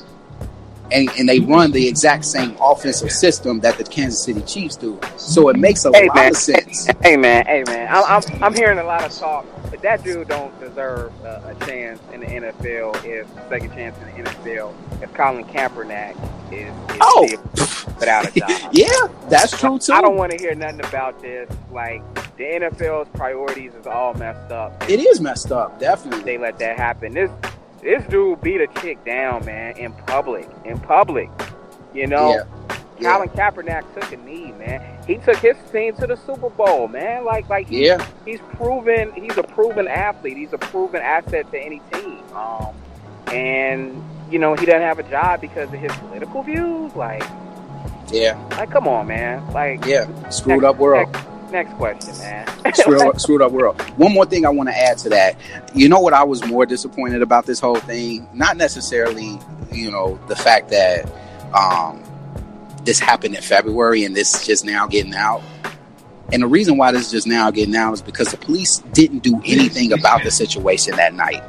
and, and they run the exact same offensive system that the Kansas City Chiefs do. So it makes a Hey lot man, of sense. hey man, hey man. I'm, I'm I'm hearing a lot of talk, that dude don't deserve a, a chance in the NFL. If second chance in the NFL, if Colin Kaepernick is, is Oh. without a job. Yeah, that's true too. I don't want to hear nothing about this. Like the NFL's priorities is all messed up. It is messed up, definitely. They let that happen. This this dude beat a chick down, man, in public. In public, you know. Yeah. Yeah. Colin Kaepernick took a knee, man. He took his team to the Super Bowl, man. Like, like he, Yeah. he's proven. He's a proven athlete. He's a proven asset to any team. Um, and you know he doesn't have a job because of his political views. Like, Yeah, like, come on, man. Like, yeah. Screwed up world. Next, next question, man. screwed, up, screwed up world. One more thing I want to add to that. You know what I was more disappointed about this whole thing? Not necessarily, you know, the fact that um, this happened in February and this just now getting out. And the reason why this is just now getting out is because the police didn't do anything about the situation that night.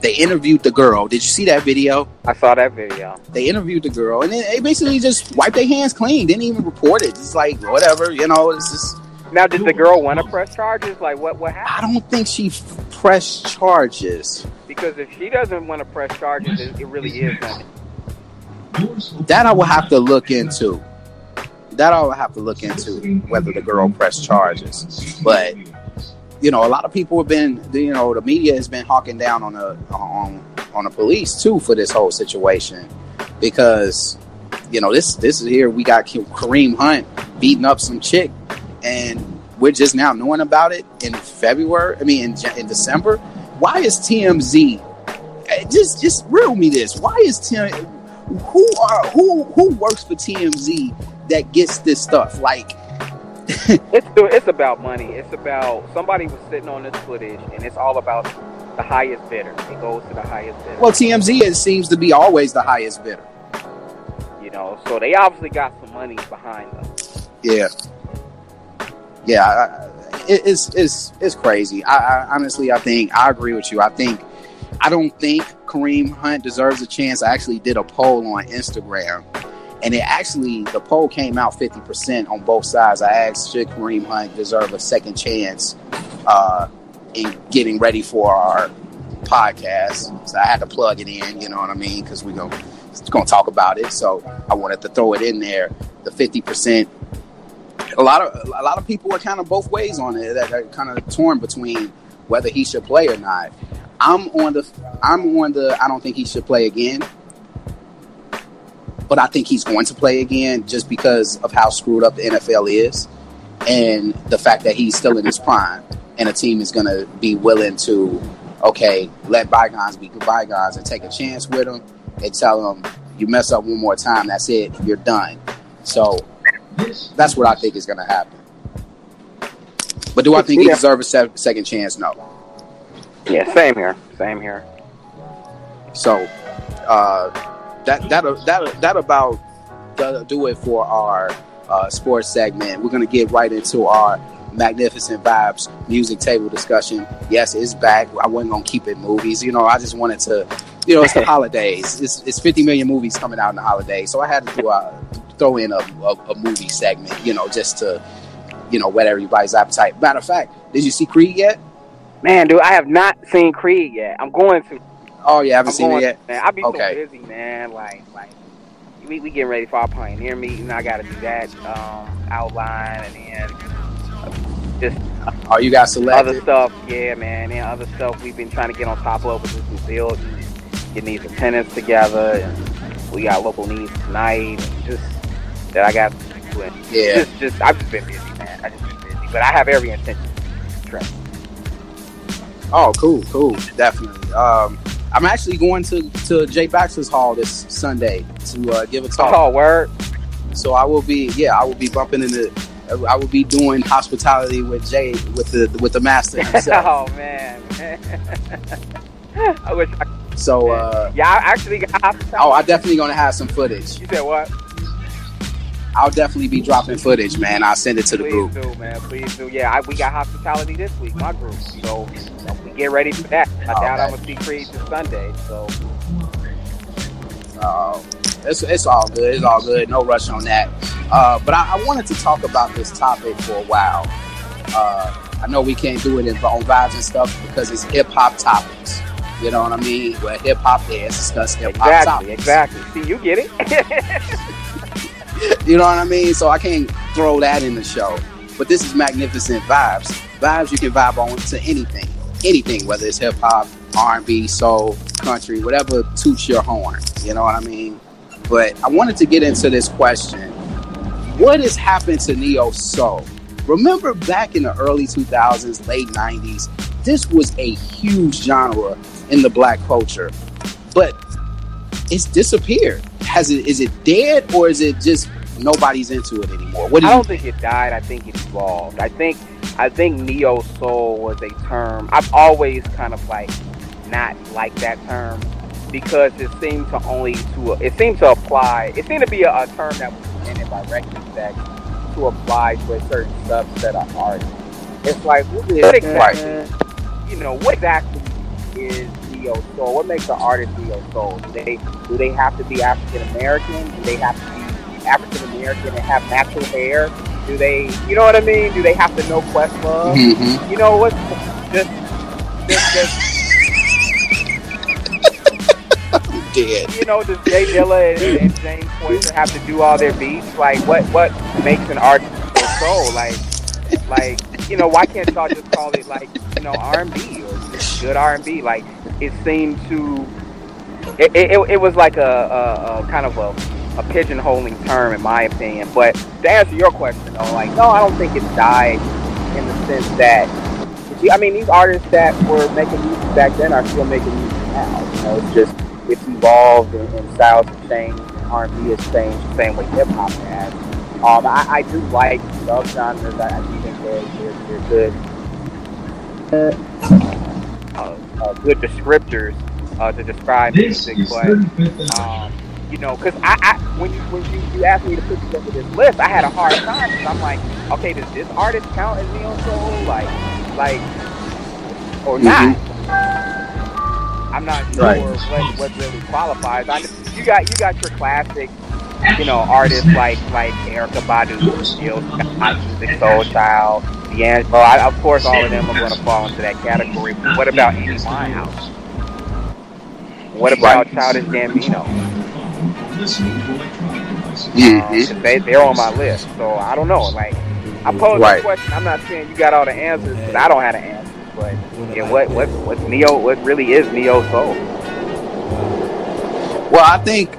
They interviewed the girl. Did you see that video? I saw that video. They interviewed the girl, and they basically just wiped their hands clean. Didn't even report it. It's like whatever, you know. It's just Now, did the girl want to press charges? Like, what what happened? I don't think she f- pressed charges. Because if she doesn't want to press charges, it, it really is nothing. That I will have to look into. That I will have to look into whether the girl pressed charges. But you know, a lot of people have been, you know, the media has been hawking down on the on on the police too for this whole situation because you know this this is here we got Kareem Hunt beating up some chick and we're just now knowing about it in February. I mean, in, in December. Why is TMZ eh, just just riddle me this. Why is Tim? Who are who who works for TMZ that gets this stuff? Like, It's it's about money. It's about somebody was sitting on this footage, and it's all about the highest bidder. It goes to the highest bidder. well, TMZ it seems to be always the highest bidder. you know, so they obviously got some money behind them. Yeah, yeah. I, it, it's it's it's crazy. I, I honestly, I think I agree with you. I think I don't think Kareem Hunt deserves a chance. I actually did a poll on Instagram, and it actually the poll came out fifty percent on both sides. I asked should Kareem Hunt deserve a second chance uh, in getting ready for our podcast. So I had to plug it in. You know what I mean? Because we're gonna gonna talk about it. So I wanted to throw it in there. The fifty percent a lot of a lot of people are kind of both ways on it that are kind of torn between whether he should play or not. I'm on the I'm on the I don't think he should play again. But I think he's going to play again just because of how screwed up the NFL is and the fact that he's still in his prime and a team is going to be willing to okay, let bygones be bygones and take a chance with him and tell him you mess up one more time, that's it, you're done. So that's what I think is going to happen. But do I think he deserves a second chance? No. Yeah, same here. Same here. So uh, that that that that about do- do it for our uh, sports segment. We're gonna get right into our magnificent vibes music table discussion. Yes, it's back. I wasn't gonna keep it movies. You know, I just wanted to. You know, it's the holidays. It's, it's 50 million movies coming out in the holidays, so I had to do a, throw in a, a, a movie segment. You know, just to you know whet everybody's appetite. Matter of fact, did you see Creed yet? Man, dude, I have not seen Creed yet. I'm going to. Oh, yeah, I haven't I'm seen it yet. to, man. I be Okay. so busy, man. Like, like we we getting ready for our pioneer meeting. I got to do that um, outline and then uh, just Oh, you got other stuff. Yeah, man. And other stuff we've been trying to get on top of with this new building, getting these attendants together, and we got local needs tonight. And just that I got to do. And Yeah. Just, just I've just been busy, man. I just been busy, but I have every intention. to train. Oh, cool, cool, definitely. Um, I'm actually going to to Jay Baxter's Hall this Sunday to uh, give a talk. Oh, word. So I will be, yeah, I will be bumping into, I will be doing hospitality with Jay with the with the master himself. oh man. I wish. I, So, uh, yeah, I actually got hospitality. oh, I'm definitely gonna have some footage. You said what? I'll definitely be dropping footage, man. I'll send it to the Please group. do, man. Please do. Yeah, I, we got hospitality this week, my group. So get ready for that. I Oh, doubt. I'm gonna see Creed this Sunday. So Uh, it's, it's all good. It's all good. No rush on that. Uh, but I, I wanted to talk about this topic for a while. Uh, I know we can't do it in, on vibes and stuff because it's hip hop topics. You know what I mean? Where hip hop is discuss hip hop exactly, topics. exactly. See, you get it. You know what I mean? So I can't throw that in the show. But this is magnificent vibes. Vibes you can vibe on to anything, anything, whether it's hip hop, R and B, soul, country, whatever toots your horn. You know what I mean? But I wanted to get into this question: What has happened to neo soul? Remember back in the early 2000s, late 90s, this was a huge genre in the black culture, but it's disappeared. Has it? Is it dead, or is it just nobody's into it anymore? What do I don't think it died. I think it evolved. I think I think neo soul was a term. I've always kind of like not liked that term because it seemed to only to it seemed to apply. It seemed to be a, a term that was invented by that to apply to a certain subset of artists. It's like what what exactly, you know, what exactly is neo soul? What makes an artist neo soul? Do they do they have to be African American? Do they have to be African American and have natural hair? Do they, you know what I mean? Do they have to know Questlove? Mhm. You know what's just, just, just dead? you know, does J Dilla and, and James Poyser have to do all their beats? Like, what what makes an artist so soul? Like, like you know, why can't y'all just call it like you know R and B or good R and B? Like, it seemed to, it, it, it was like a, a, a kind of a, a pigeonholing term in my opinion. But to answer your question, though, like, no, I don't think it's died in the sense that. I mean, these artists that were making music back then are still making music now. You know, it's just it's evolved and, and styles have changed, and R&B has changed the same way hip hop has. Um, I, I do like love genres. I, I do think they're they're, they're good. Uh, uh, good descriptors uh, to describe music, but um, you know, because I, I when you when you, you asked me to put together this list, I had a hard time because I'm like, okay, does this artist count as neo soul, like, like, or mm-hmm. not? I'm not sure Right. what, what really qualifies. I you got you got your classic, you know, artists like like Erykah Badu, Jill Scott, Musiq Soulchild, D'Angelo. I, of course, all of them are going to fall into that category. But what about Amy Winehouse? What about Childish Gambino? Um, 'cause they they're on my list, so I don't know. Like I posed Right. the question. I'm not saying you got all the answers, because I don't have the answers. But yeah, what what what's neo? What really is neo soul? Well, I think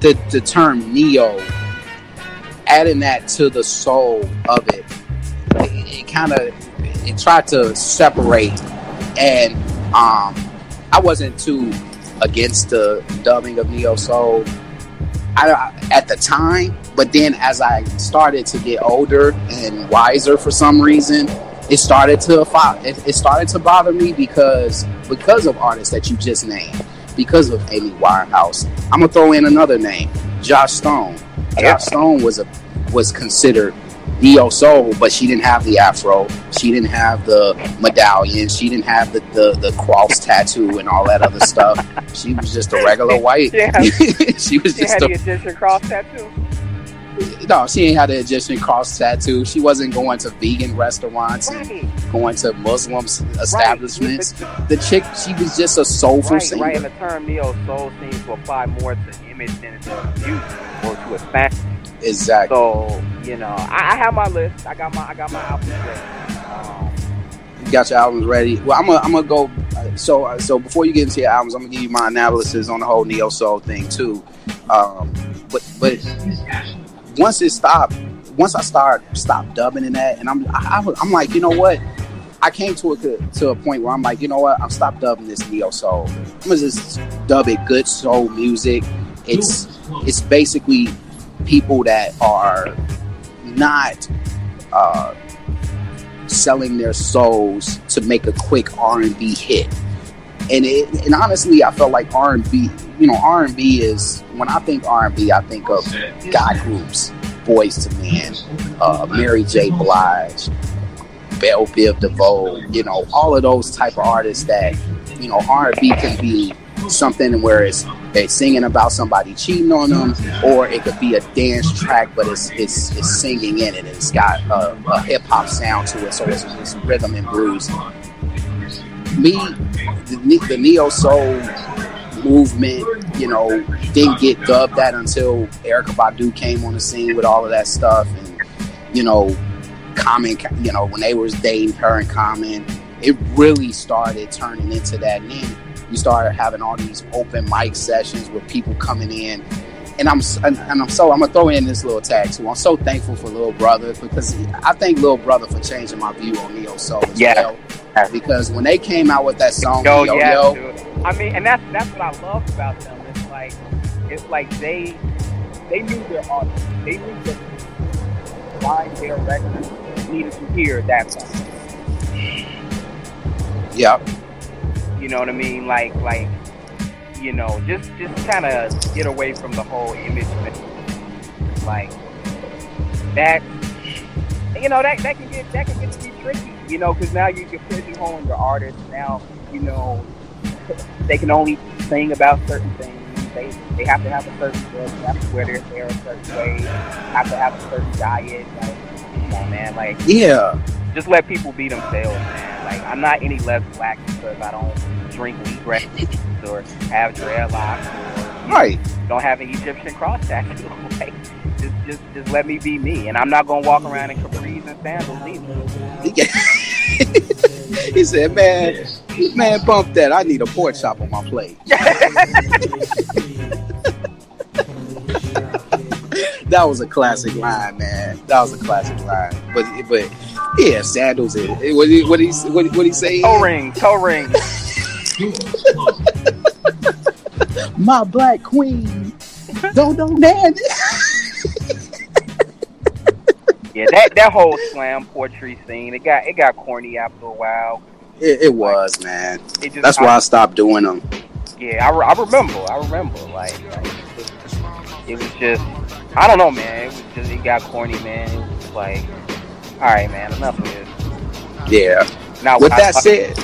the the term neo, adding that to the soul of it, it, it kind of it tried to separate, and um, I wasn't too against the dubbing of neo soul. I, at the time, but then as I started to get older and wiser for some reason, it started to it, it started to bother me because because of artists that you just named, because of Amy Winehouse. I'm gonna throw in another name, Joss Stone. Joss Stone was a was considered neo soul, but she didn't have the afro, she didn't have the medallion, she didn't have the, the, the cross tattoo and all that other stuff. She was just a regular white. Yeah. she was She just had a the Egyptian cross tattoo. no, she ain't had the Egyptian cross tattoo. She wasn't going to vegan restaurants and Right, going to Muslim establishments. Right, The chick, she was just a soulful right, singer. right. And the term neo soul seems to apply more to image than to music or to a sound. Exactly. So you know, I, I have my list. I got my I got my album ready. Um, You got your albums ready. Well, I'm gonna I'm gonna go. uh, So uh, so before you get into your albums, I'm gonna give you my analysis on the whole neo soul thing too. Um, but but once it stopped, once I start stop dubbing in that, and I'm I, I was, I'm like, you know what? I came to a to a point where I'm like, you know what? I'm stop dubbing this neo soul. I'm gonna just dub it good soul music. It's it's basically people that are not uh, selling their souls to make a quick R&B hit. And it, and honestly, I felt like R&B, you know, R&B is when I think R&B, I think of guy groups, Boyz II Men, uh, Mary J. Blige, Bell Biv DeVoe, you know, all of those type of artists that, you know, R&B can be something where it's they're singing about somebody cheating on them, or it could be a dance track, but it's it's, it's singing in it. It's got a, a hip hop sound to it, so it's, it's rhythm and blues. Me, the, the neo soul movement, you know, didn't get dubbed that until Erykah Badu came on the scene with all of that stuff, and you know, Common, you know, when they was dating her and Common, it really started turning into that. Then you started having all these open mic sessions with people coming in. And I'm and, and I'm so I'm gonna throw in this little tag too. I'm so thankful for Lil Brother because I thank Lil Brother for changing my view on neo soul as Yeah. well. Because when they came out with that song, Yo, Yo yeah, Yo, dude. I mean, and that's that's what I love about them. It's like it's like they they knew their audience. They knew that why their records needed to hear that song. yeah, You know what I mean? Like like you know, just just kind of get away from the whole image thing. Like that. You know that that can get that can get to be tricky. You know, because now you, you're pigeonholing your artist. Now you know they can only sing about certain things. They they have to have a certain look. They have to wear their hair a certain way. Have to have a certain diet. Like, come on, man. Like yeah, just let people be themselves, man. Like I'm not any less black because I don't drink wheatgrass or have dreadlocks or right. don't have an Egyptian cross tattoo. like, just, just, just let me be me, and I'm not gonna walk around in capris and sandals either. he said, "Man, man, bump that. I need a pork chop on my plate." that was a classic line, man. That was a classic line. But, but yeah, sandals. It. Eh, what he, what he, what, what he say? Toe ring, toe ring. my black queen. don't don't dance. Yeah, that that whole slam poetry scene, it got it got corny after a while. It, it was, man. It just, That's why I stopped doing them. Yeah, I, I remember. I remember. Like, like it was just, I don't know, man. It was just, it got corny, man. It was just like, all right, man, enough of this. Yeah. Now, With I- that said,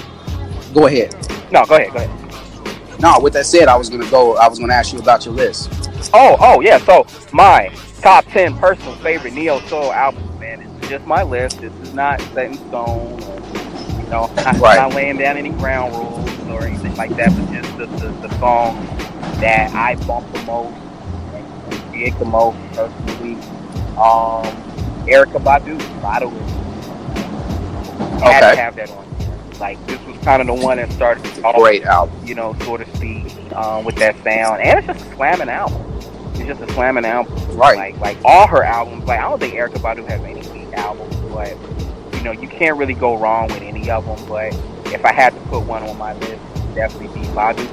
go ahead. no, go ahead, go ahead. No, with that said, I was gonna go. I was gonna ask you about your list. Oh, oh, yeah. So my top ten personal favorite neo soul albums, man. It's just my list. This is not set in stone. Or, you know, not, Right. not laying down any ground rules or anything like that. But just the, the, the song that I bump the most, dig the most personally. Um, Erykah Badu, Badu. Had Okay. to have that on. Like this was kind of the one that started off Great album. you know, so to speak, um, with that sound. And it's just a slamming album. It's just a slamming album. Right. Like like all her albums. Like I don't think Erykah Badu has any weak albums, but you know, you can't really go wrong with any of them. But if I had to put one on my list, definitely be Badu.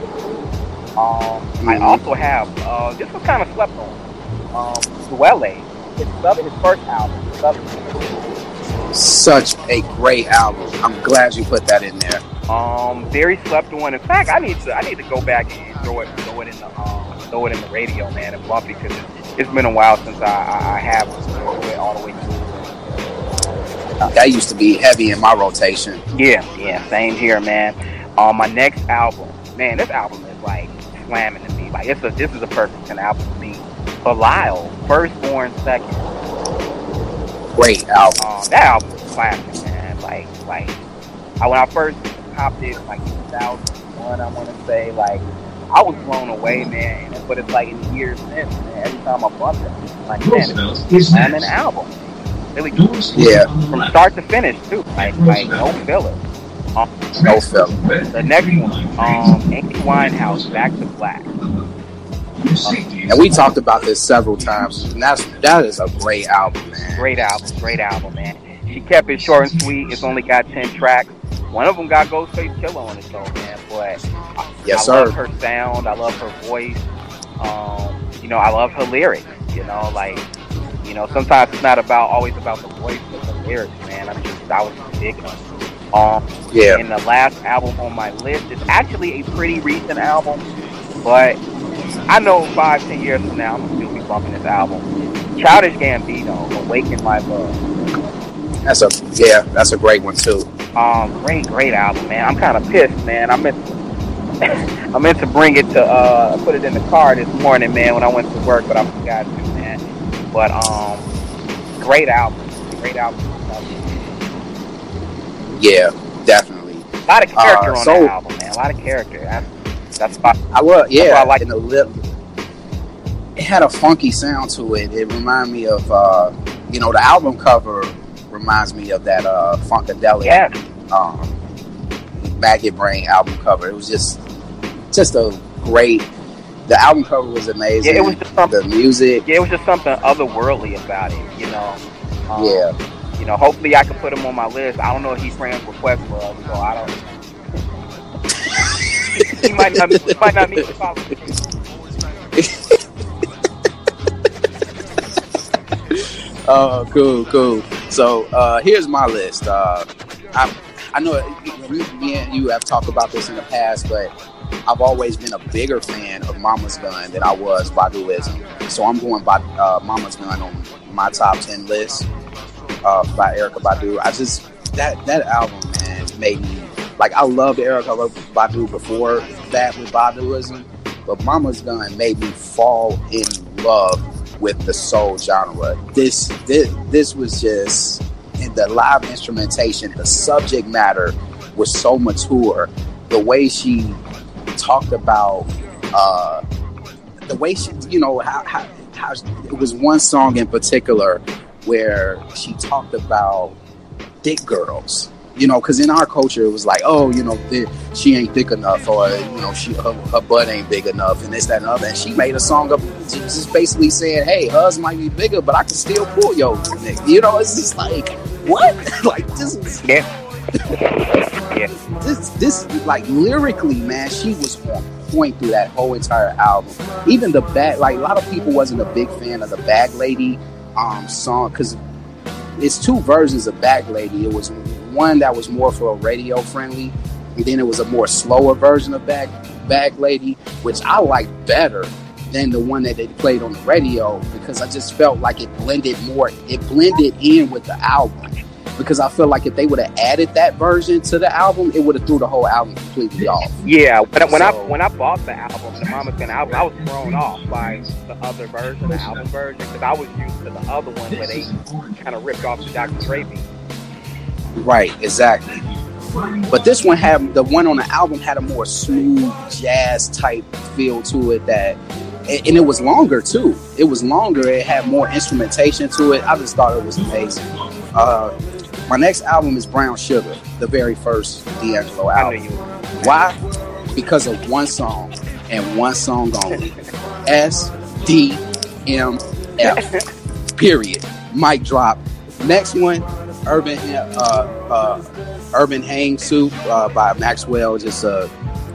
Um, I Mhm. also have uh, this was kind of slept on. Um, Dwele. It's Southern, his first album. Such a great album. I'm glad you put that in there. Um, very slept on. In fact, I need to I need to go back and throw it throw it in the um, throw it in the radio, man, and bump it because it's, it's been a while since I, I, I have listened to it all the way through. That used to be heavy in my rotation. Yeah, yeah, same here, man. Um, my next album, man, this album is like slamming to me. Like it's a this is a perfect 10 album. Bilal, Firstborn Second. Great album. Um, that album is classic, man. Like, like, I, when I first hopped in, like 2001, I want to say, like, I was blown away, man. But it's like in years since, man, every time I bump it, I'm like, man, Roosevelt it's is an next. album. Really, Doors Yeah. the from start to finish, too. Like, like no filler. Um, No filler. the next one, um, Amy Winehouse, Back to Black. And we talked about this several times. And that's that is a great album, man. Great album, great album, man. She kept it short and sweet. It's only got ten tracks. One of them got Ghostface Killah on it, though, man. But I, Yes, I sir. love her sound. I love her voice. Um, you know, I love her lyrics. You know, like you know, sometimes it's not about always about the voice, but the lyrics, man. I'm just I was just digging. Um, Yeah. and the last album on my list is actually a pretty recent album, but I know five, ten years from now, I'm gonna still be bumping this album. Childish Gambino, Awaken My Love. That's a yeah, that's a great one too. Um, great, great album, man. I'm kind of pissed, man. I meant, I meant to bring it to, uh, put it in the car this morning, man, when I went to work, but I forgot to, man. But um, great album, great album. Yeah, definitely. A lot of character Uh, on so- that album, man. A lot of character. That's, that's why. I love yeah, I like- and the lip it had a funky sound to it. It reminded me of uh you know, the album cover reminds me of that uh Funkadelic Yeah, um Maggot Brain album cover. It was just just a great the album cover was amazing. yeah. It was just something. the music, Yeah, it was just something otherworldly about it, you know. Um, yeah. You know, hopefully I can put him on my list. I don't know if he's friends with Questlove, so I don't. Oh, cool, cool. So uh, here's my list. Uh, I I know me, and you have talked about this in the past, but I've always been a bigger fan of Mama's Gun than I was Baduizm. So I'm going by uh, Mama's Gun on my top ten list uh, by Erykah Badu. I just that that album, man, made me like I loved Erykah Badu before that with Baduizm, but Mama's Gun made me fall in love with the soul genre. This this this was just in the live instrumentation, the subject matter was so mature. The way she talked about uh the way she you know how how, how it was one song in particular where she talked about thick girls you know because in our culture it was like oh you know th- she ain't thick enough or you know she her, her butt ain't big enough and this that and other and she made a song up just basically saying hey hers might be bigger but i can still pull yo nigga. you know it's just like what like this is Yeah. Yeah. this this like lyrically man she was on point through that whole entire album. Even the bag, like a lot of people wasn't a big fan of the Bag Lady um, song because it's two versions of Bag Lady. It was one that was more for a radio friendly, and then it was a more slower version of Bag Bag Lady, which I liked better than the one that they played on the radio because I just felt like it blended more. It blended in with the album because I feel like if they would have added that version to the album, it would have threw the whole album completely off. Yeah, when, when I when I bought the album, the Mama's Gonna album, I was thrown off by the other version, the album version, because I was used to the other one where they kind of ripped off the Dr. Dre beat. Right, exactly. But this one had the one on the album had a more smooth jazz type feel to it that and it was longer too. It was longer. It had more instrumentation to it. I just thought it was amazing. Uh, my next album is Brown Sugar, the very first D'Angelo album. you. Why? Because of one song and one song only. S D M F. Period. Mic drop. Next one, Urban uh, uh, Urban Hang Soup uh, by Maxwell. Just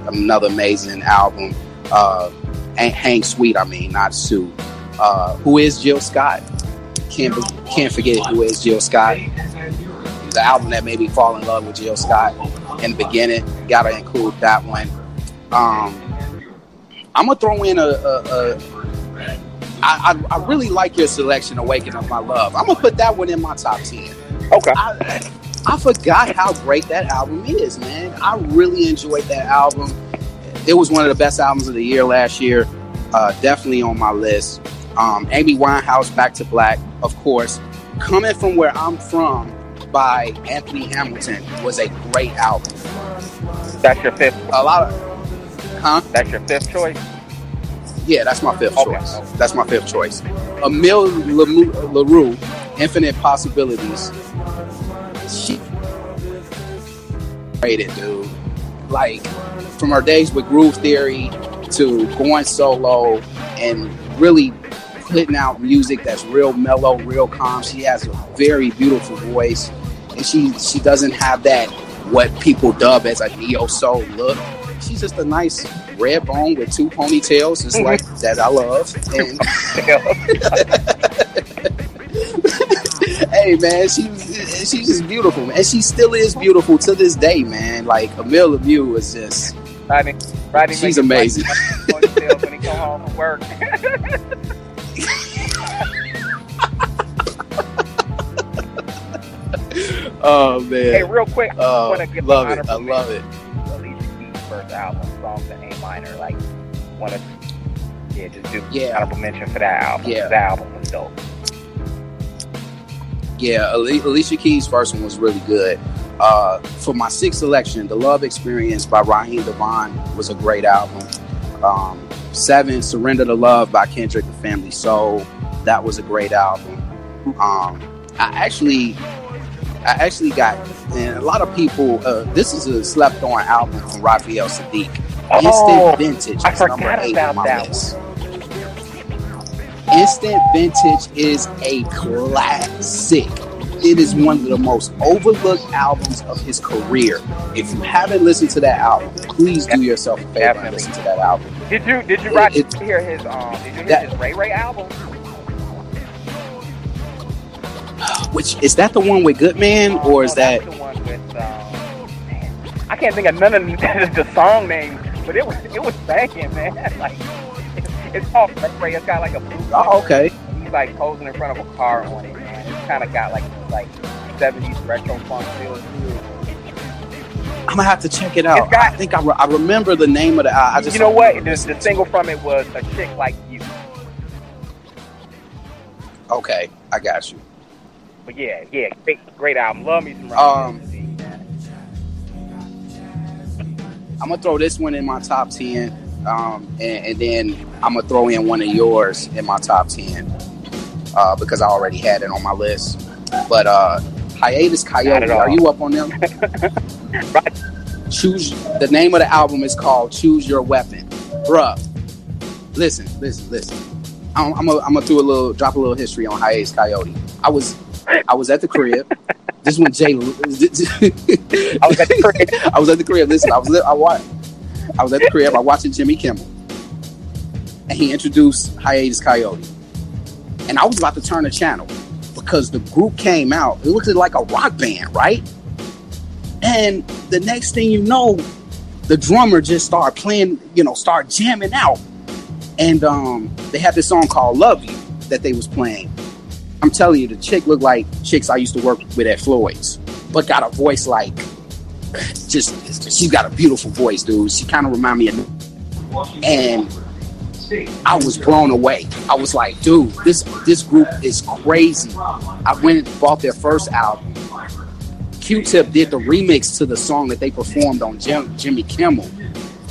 another amazing album. Hang- Sweet, I mean, not. Uh, who is Jill Scott? Can't be- can't forget who is Jill Scott. The album that made me fall in love with Jill Scott in the beginning. Gotta include that one. Um, I'm gonna throw in a. a, a I, I, I really like your selection, "Awaken of My Love." I'm gonna put that one in my top ten. Okay. I, I forgot how great that album is, man. I really enjoyed that album. It was one of the best albums of the year last year. Uh, definitely on my list. Um, Amy Winehouse, Back to Black, of course. Coming from where I'm from by Anthony Hamilton was a great album. That's your fifth. A lot of, huh? That's your fifth choice. Yeah, that's my fifth Okay. choice. That's my fifth choice. Lamu- Larrieux, Infinite Possibilities. She rated, dude. Like, from her days with Groove Theory to going solo and really putting out music that's real mellow, real calm. She has a very beautiful voice, and she she doesn't have that what people dub as a neo soul look. She's just a nice red bone with two ponytails, just like that I love. And hey, man, she was- she's just beautiful, man. And she still is beautiful to this day, man. Like Amel Larrieux is just Rodney, Rodney She's amazing. when he come home from work. oh man. hey, real quick, I Oh, want to give love it. I love it. Alicia Keys' first album, songs in A minor. Like, want to yeah, just do Yeah. honorable mention for that album. Yeah. that album was dope. Yeah, Alicia Keys' first one was really good. Uh, for my sixth selection, The Love Experience by Raheem DeVaughn was a great album. Um, seven, Surrender to Love by Kindred and Family Soul. That was a great album. Um, I actually, I actually got, and a lot of people, uh, this is a slept on album from Raphael Saadiq. Oh, Instant Vintage I forgot eight about on my that list. Instant Vintage is a classic. It is one of the most overlooked albums of his career. If you haven't listened to that album, please do yourself a favor and listen to that album. Did you did you It- it- hear his um? Did you hear That- his Ray Ray album? Which is that the one with Goodman, or is that the one with um? I can't think of none of the song names, but it was it was banging, man. Like it's, called Ray Ray. It's got like a blue. Oh, okay. He's like posing in front of a car on it, man. It's kind of got like like 70s retro funk feel to it. I'm gonna have to check it out. Got- I think I, re- I remember the name of the. I I just You know what? The, the single from it was "A Chick Like You." Okay, I got you. But yeah, yeah, great, great album. Love me some Um, Ray Ray. I'm gonna throw this one in my top ten, um, and, and then I'm gonna throw in one of yours in my top ten uh, because I already had it on my list. But uh, Hiatus Kaiyote, are you up on them? Right. Choose. The name of the album is called "Choose Your Weapon," bruh. Listen, listen, listen. I'm, I'm gonna I'm gonna do a little drop a little history on Hiatus Kaiyote. I was I was at the crib. This when Jay. I was at the crib. I was at the crib. Listen, I was I watched I was at the crib. I watching Jimmy Kimmel, and he introduced Hiatus Kaiyote, and I was about to turn the channel because the group came out. It looked like a rock band, right? And the next thing you know, the drummer just started playing, you know, start jamming out. And um, they had this song called Love You that they was playing. I'm telling you, the chick looked like chicks I used to work with at Floyd's, but got a voice like just she's got a beautiful voice, dude. She kind of remind me of and I was blown away. I was like, dude, this this group is crazy. I went and bought their first album. Q-Tip did the remix to the song that they performed on Jim, Jimmy Kimmel,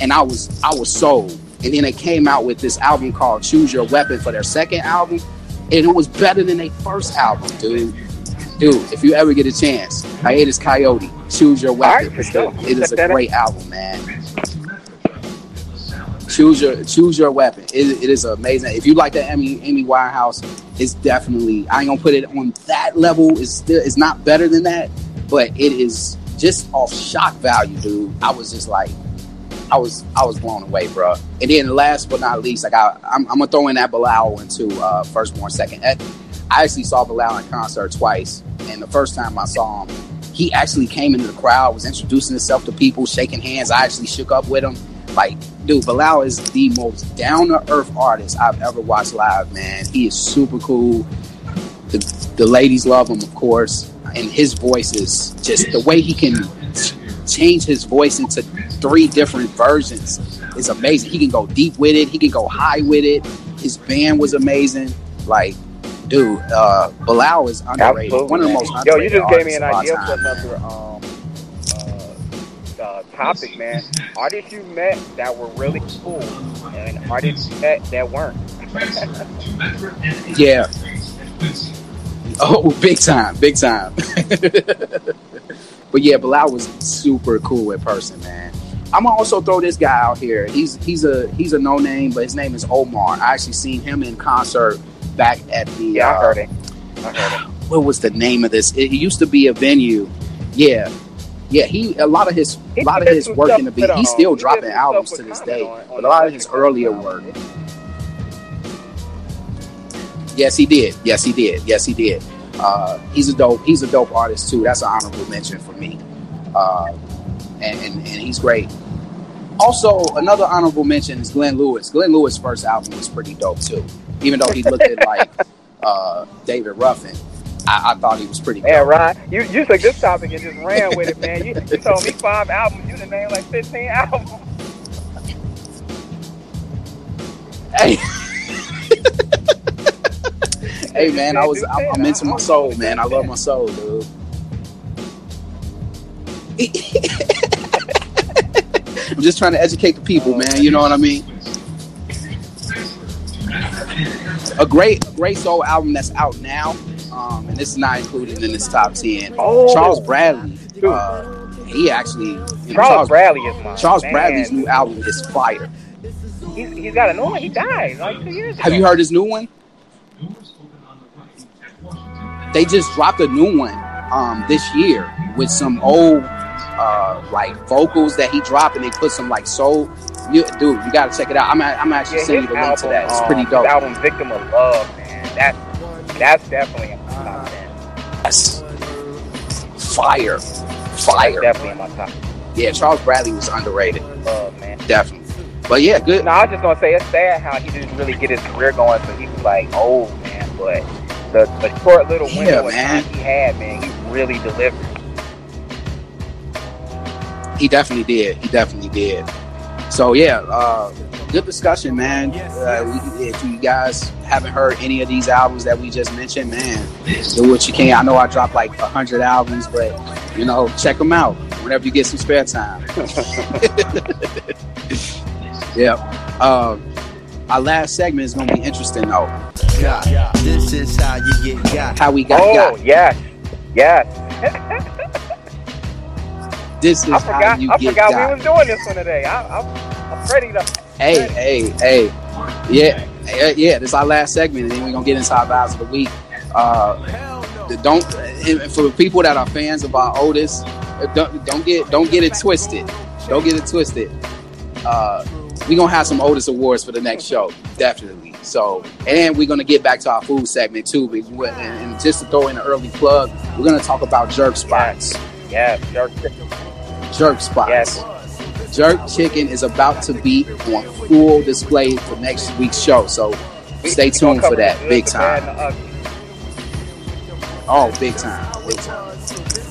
and I was I was sold. And then they came out with this album called Choose Your Weapon for their second album, and it was better than their first album, dude. Dude, if you ever get a chance, Hiatus Kaiyote, Choose Your Weapon. Right, sure. It is a that great album, man. Choose your choose your weapon. It, it is amazing. If you like the Amy Amy Winehouse, it's definitely I ain't gonna put it on that level. It's still it's not better than that, but it is just off shock value, dude. I was just like, I was I was blown away, bro. And then last but not least, like I I'm, I'm gonna throw in that Bilal into uh, firstborn second. I actually saw Bilal in concert twice, and the first time I saw him, he actually came into the crowd, was introducing himself to people, shaking hands. I actually shook up with him. Like, dude, Bilal is the most down to earth artist I've ever watched live, man. He is super cool. The, the ladies love him, of course. And his voice is just the way he can change his voice into three different versions is amazing. He can go deep with it, he can go high with it. His band was amazing. Like, dude, uh, Bilal is underrated. Absolutely, One of the most Yo, you just gave me an idea for another um, uh, uh, topic, man. Artists you met that were really cool, and artists you met that weren't. Yeah. Oh, big time, big time. but yeah, Bilal was super cool in person, man. I'm gonna also throw this guy out here. He's he's a he's a no name, but his name is Omar. I actually seen him in concert back at the Yeah, I uh, heard it. I heard it. what was the name of this? It used to be a venue. Yeah. Yeah, he a lot of his a lot of his work in the beat. He's um, still dropping albums to this day. But a lot of his earlier work. Yes, he did. Yes, he did. Yes, he did. Uh, he's a dope. He's a dope artist too. That's an honorable mention for me. Uh, and, and and he's great. Also, another honorable mention is Glenn Lewis. Glenn Lewis' first album was pretty dope too. Even though he looked at like uh, David Ruffin, I, I thought he was pretty. Man, dope. Ryan, you, you took this topic and just ran with it, man. You, you told me five albums. You done named like 15 albums. Hey. hey man, I was I'm, I'm into my soul, man. I love my soul, dude. I'm just trying to educate the people, man. You know what I mean? A great, great soul album that's out now, um, and this is not included in this top ten. Oh. Charles Bradley, uh, he actually, know, Charles Bradley is my Charles man. Bradley's new album is fire. He's, he's got a new one. He died like two years ago. Have you heard his new one? They just dropped a new one um, this year with some old uh, like vocals that he dropped, and they put some like soul. You, dude, you gotta check it out. I'm, I'm actually Yeah, sending you the link to that. It's um, pretty dope. album "Victim of Love," man. That's that's definitely in my top ten. That's fire, fire. Definitely in my top Yeah, Charles Bradley was underrated, love, man. definitely. But yeah, good. No, I was just gonna say it's sad how he didn't really get his career going, so he was like old, man. But the, the short little Yeah, window of time he had, man, he really delivered. He definitely did. He definitely did. So yeah, uh, good discussion, man. Uh, we, if you guys haven't heard any of these albums that we just mentioned, man, do what you can. I know I dropped like a hundred albums, but you know, check them out whenever you get some spare time. yeah. Um, our last segment is gonna be interesting though. got. This is how you get got. How we got Oh got. yes, yes. This is I forgot. you I forgot got. we was doing this one today. I, I'm, I'm ready to. Hey, hey, hey. Yeah, yeah, yeah. This is our last segment, and then we're gonna get into our vibes of the week. Uh, the- don't for people that are fans of our Otis, uh, don't don't get don't get it twisted. Don't get it twisted. uh, we're gonna have some Otis awards for the next show, definitely. So, and we're gonna get back to our food segment too. But, we- and, and just to throw in an early plug, we're gonna talk about jerk spots. Yeah, jerk. Jerk spots. Yes. Jerk chicken is about to be on full display for next week's show. So stay tuned for that. Big time. and the ugly. Oh, big time, big time.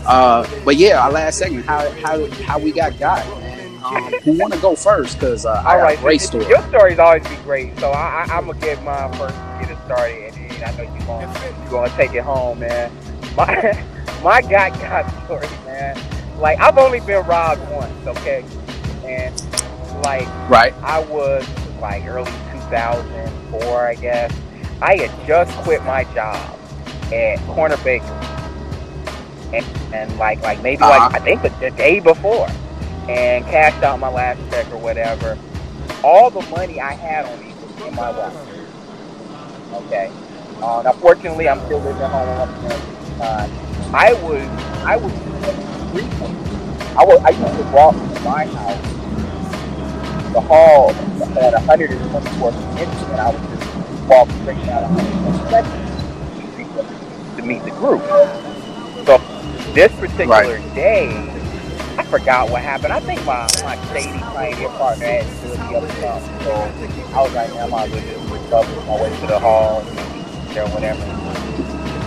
Uh, but yeah, our last segment, how how how we got got, man. Um, who want to go first? Because uh, I got right, a great story. Your stories always be great, so I, I, I'm gonna get mine first to get it started, and then I know you gonna you gonna take it home, man. My my got got story, man. Like I've only been robbed once, okay, and like Right. I was like early 2004, I guess. I had just quit my job at Corner Bakery, and, and like like maybe Uh-huh. like I think the, the day before, and cashed out my last check or whatever. All the money I had on me was in my wallet. Okay. Uh, now, fortunately, I'm still living at home. Uh, I was I was I was I used to walk from my house the hall at 124th inch, and I would just walk straight down 122nd to meet the group. So this particular day, I forgot what happened. I think my, my shady pioneer partner had to do the other stuff. So I was like, man, I well just recover my way to the hall and or whatever.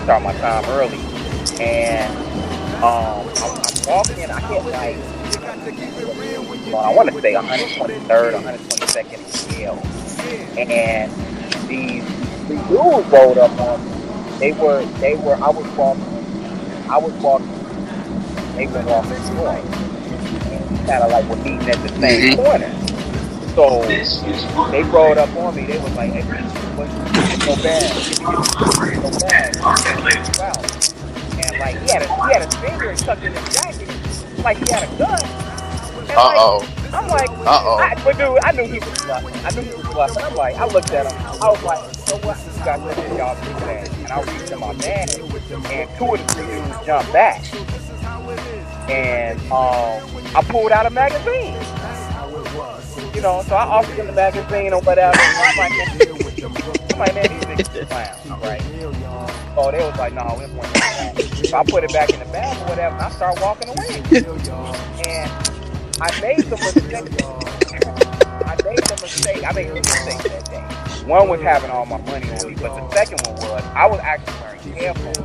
Start my time early. And um, I'm, I'm walking, I hit like well, I want to say 123rd, 122nd Yale. And these these dudes rolled up on me. They were, they were, I was walking, I was walking, they were walking north. And kind of like we're meeting at the same Mhm. corner. So they rolled up on me. They was like, hey, what's no bad? No bad. Wow. And like he had a he had a finger tucked in his jacket, like he had a gun. Uh like, oh. I'm like, Uh-oh. But dude, I knew he was bluffing. I knew he was bluffing. I'm like, I looked at him. I was like, so know what? You got this y'all big ass. And I reached in my bag, and two of the three dudes jumped back. And um, I pulled out a magazine. You know, so I offered him the magazine or whatever. And I'm like, I'm like, man, these niggas clowns, right? So they was like, no, we don't want that. So I put it back in the bag or whatever, and I start walking away. and I made the mistake. I made the mistake. I made two mistakes that day. One was having all my money on me, but the second one was I was actually wearing headphones.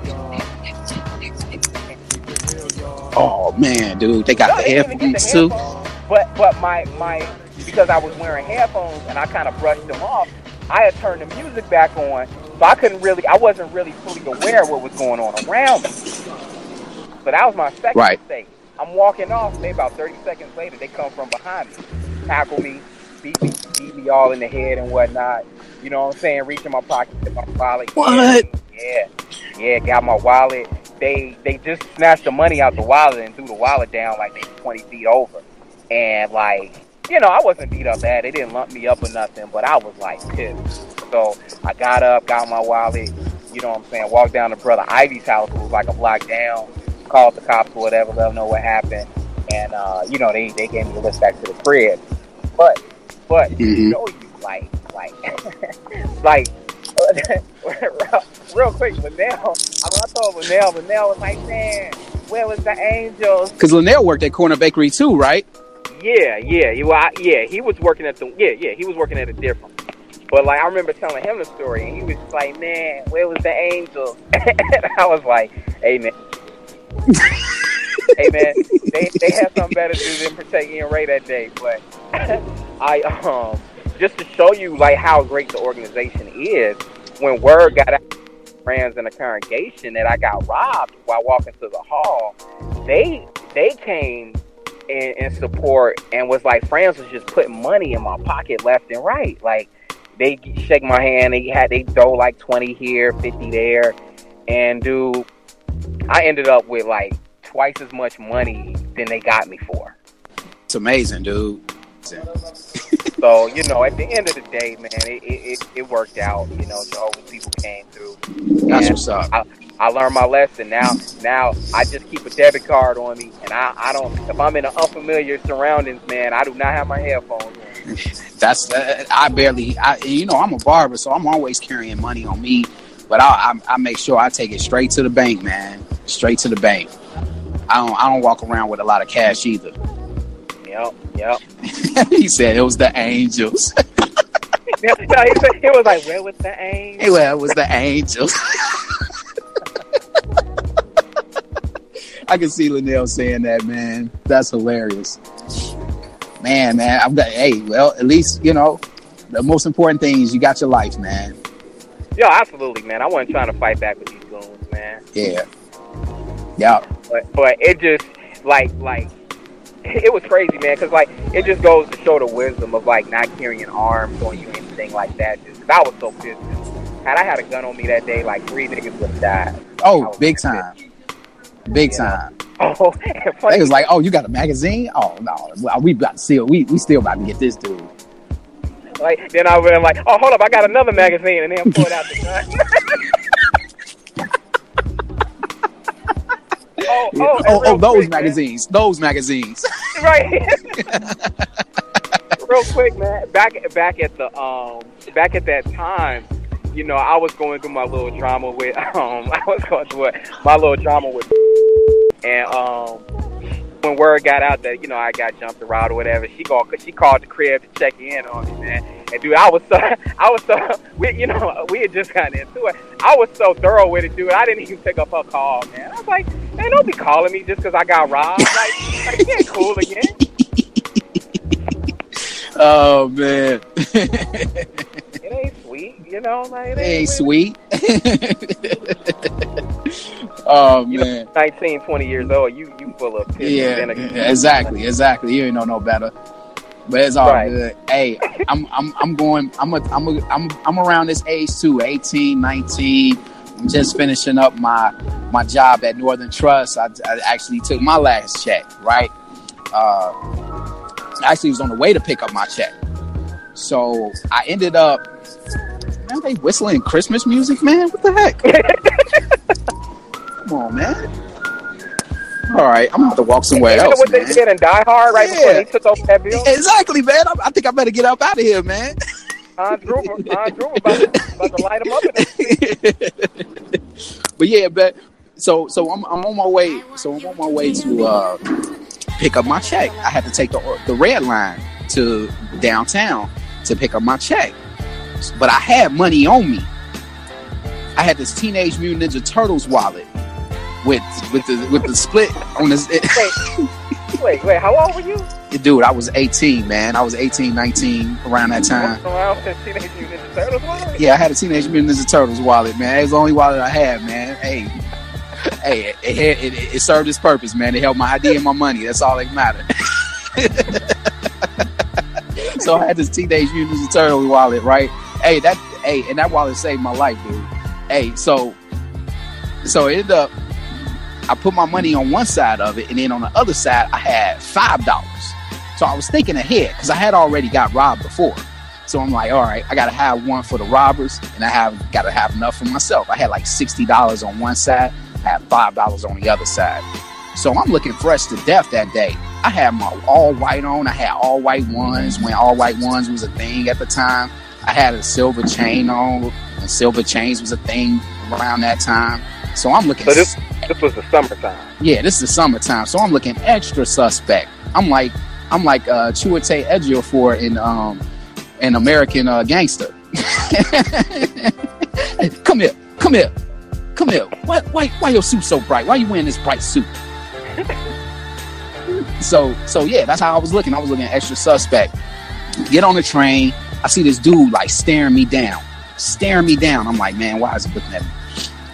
Oh man, dude, they got No, the they didn't even get headphones the too. headphones, But but my my because I was wearing headphones and I kind of brushed them off, I had turned the music back on, so I couldn't really I wasn't really fully aware of what was going on around me. So that was my second Right. mistake. I'm walking off, maybe about 30 seconds later, they come from behind me, tackle me, beat me, beat me all in the head and whatnot. You know what I'm saying? Reach in my pocket, get my wallet. What? Yeah, yeah, got my wallet. They they just snatched the money out the wallet and threw the wallet down like they 20 feet over. And like, you know, I wasn't beat up bad. They didn't lump me up or nothing, but I was like pissed. So I got up, got my wallet. You know what I'm saying? Walked down to brother Ivy's house, who was like a block down. Called the cops or whatever, let them know what happened. And uh, you know, they they gave me the list back to the crib. But but Mhm. you know you like like like real, real quick, Linnell. I mean, I told Linnell, Linnell was like, man, where was the angels? Because Linnell worked at Corner Bakery too, right? Yeah, yeah, well, I, yeah. He was working at the yeah, yeah. He was working at a different. But like, I remember telling him the story, and he was just like, "Man, where was the angel?" and I was like, "Hey man, hey man, they they had something better to do than protect Ian Ray that day." But I um just to show you like how great the organization is. When word got out, friends in the congregation that I got robbed while walking to the hall, they they came in, in support and was like, friends was just putting money in my pocket left and right. Like they shake my hand, they had they throw like twenty here, fifty there, and dude, I ended up with like twice as much money than they got me for. It's amazing, dude. So you know, at the end of the day, man, it it, it, worked out. You know, Jehovah's people came through. That's And what's up. I, I learned my lesson. Now, now I just keep a debit card on me, and I, I don't. If I'm in an unfamiliar surroundings, man, I do not have my headphones on. That's uh, I barely. I you know I'm a barber, so I'm always carrying money on me. But I, I I make sure I take it straight to the bank, man. Straight to the bank. I don't I don't walk around with a lot of cash either. Yep, yep. he said it was the angels. no, he, said, he was like, "Where was the angel?" Hey, well, it was the angels. I can see Linnell saying that, man. That's hilarious. Man, man, I'm got. hey, well, at least you know the most important thing is you got your life, man. Yo, absolutely, man. I wasn't trying to fight back with these goons, man. Yeah, yeah. But but it just like like it was crazy, man. Because like it just goes to show the wisdom of like not carrying arms on you, anything like that. Just 'cause I was so pissed. Had I had a gun on me that day, like three niggas would have died. Oh, big pissed. time, big time. Oh, They was like, "Oh, you got a magazine? Oh no, well, we about to still we we still about to get this dude." like then I was like, oh, hold up, I got another magazine, and then pulled out the gun. oh, oh, oh, oh, those quick, man. magazines, those magazines. right. Real quick, man. Back back at the um back at that time, you know, I was going through my little drama with um I was going through my little drama with and um when word got out that you know I got jumped around or whatever, she called she called the crib to check in on me, man. And dude, I was so I was so we you know we had just gotten into it. I was so thorough with it, dude. I didn't even pick up her call, man. I was like, man, don't be calling me just because I got robbed. Like, like ain't cool again. Oh man, you know. Like it hey, ain't sweet. oh You know, man, 19, 20 years old. You you full of piss yeah, and exactly, exactly. You ain't know no better. But it's all Right. good. Hey, I'm I'm I'm going. I'm a, I'm a, I'm I'm around this age too. 18, 19. I'm just finishing up my my job at Northern Trust. I, I actually took my last check. Right. Uh, I actually was on the way to pick up my check. So I ended up. Man, they whistling Christmas music, man. What the heck? Come on, man. All right, I'm gonna have to walk somewhere know else, what man. they did in Die Hard right before Yeah. he took over that bill? Exactly, man. I, I think I better get up out of here, man. Hans Gruber, Hans Gruber about to, about to light him up. But yeah, but so so I'm, I'm on my way. So I'm on my way to uh, pick up my check. I had to take the the red line to downtown to pick up my check, but I had money on me. I had this Teenage Mutant Ninja Turtles wallet with with the with the split on this. Wait, wait, how old were you? dude, I was 18, man. I was 18, 19 around that time. Around Teenage Mutant Ninja Turtles was? Yeah, I had a Teenage Mutant Ninja Turtles wallet, man. It was the only wallet I had, man. Hey, hey, it, it, it, it served its purpose, man. It held my ID and my money. That's all that mattered. so I had this Teenage Mutant Ninja Turtles wallet, right? Hey, that, hey, and that wallet saved my life, dude. Hey, so, so it ended up, I put my money on one side of it, and then on the other side, I had five dollars. So I was thinking ahead because I had already got robbed before. So I'm like, all right, I gotta have one for the robbers, and I have gotta have enough for myself. I had like sixty dollars on one side, I had five dollars on the other side. So I'm looking fresh to death that day. I had my all white on. I had all white ones when all white ones was a thing at the time. I had a silver chain on, and silver chains was a thing around that time. So I'm looking. So this this was the summertime. Yeah, this is the summertime, so I'm looking extra suspect. I'm like, I'm like uh, Chiwetel Ejiofor in um, an American uh, Gangster. Come here, come here, come here. Why, why, why your suit so bright? Why you wearing this bright suit? so, so yeah, that's how I was looking. I was looking extra suspect. Get on the train. I see this dude like staring me down, staring me down. I'm like, man, why is he looking at me?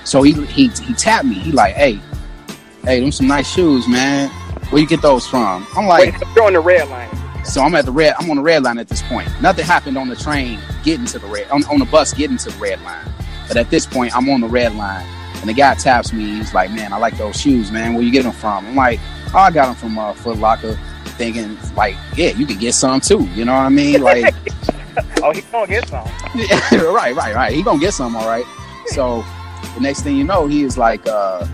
So he he he tapped me. He like, hey, hey, them some nice shoes, man. Where you get those from? I'm like, Wait, you're on the red line. so I'm at the red. I'm on the red line at this point. Nothing happened on the train getting to the red on, on the bus getting to the red line. But at this point, I'm on the red line, and the guy taps me. He's like, "Man, I like those shoes, man. Where you get them from?" I'm like, "Oh, I got them from uh, Foot Locker." Thinking like, "Yeah, you can get some too." You know what I mean? Like, Oh, he's gonna get some. yeah, right, right, right. He gonna get some, all right. So the next thing you know, he is like, uh,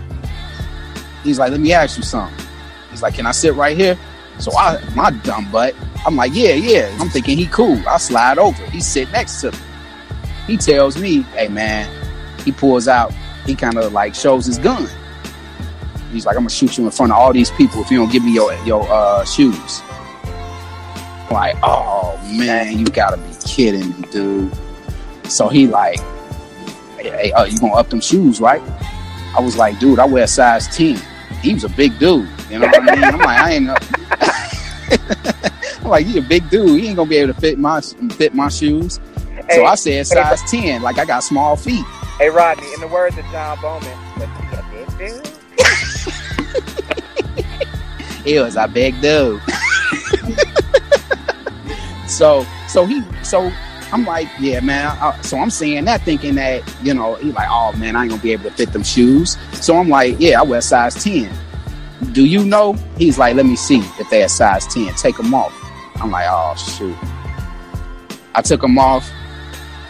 he's like, let me ask you something. He's like, can I sit right here? So I, my dumb butt, I'm like, yeah, yeah. I'm thinking he cool. I slide over. He sit next to me. He tells me, hey man, he pulls out, he kind of like shows his gun. He's like, I'm gonna shoot you in front of all these people if you don't give me your your uh, shoes. I'm like, oh man, you gotta be kidding me, dude. So he like, hey, hey, uh, you gonna up them shoes, right? I was like, dude, I wear a size 10. He was a big dude. You know what I mean? I'm like, I ain't. I'm like, he a big dude. He ain't gonna be able to fit my fit my shoes. Hey, so I said hey, size 10, like I got small feet. Hey Rodney, in the words of John Bowman, "But you a big dude." It was a big dude. so so he so I'm like, yeah, man. I, so I'm saying that, thinking that you know, he like, oh man, I ain't gonna be able to fit them shoes. So I'm like, yeah, I wear size ten. Do you know? He's like, let me see if they're a size ten. Take them off. I'm like, oh shoot. I took them off.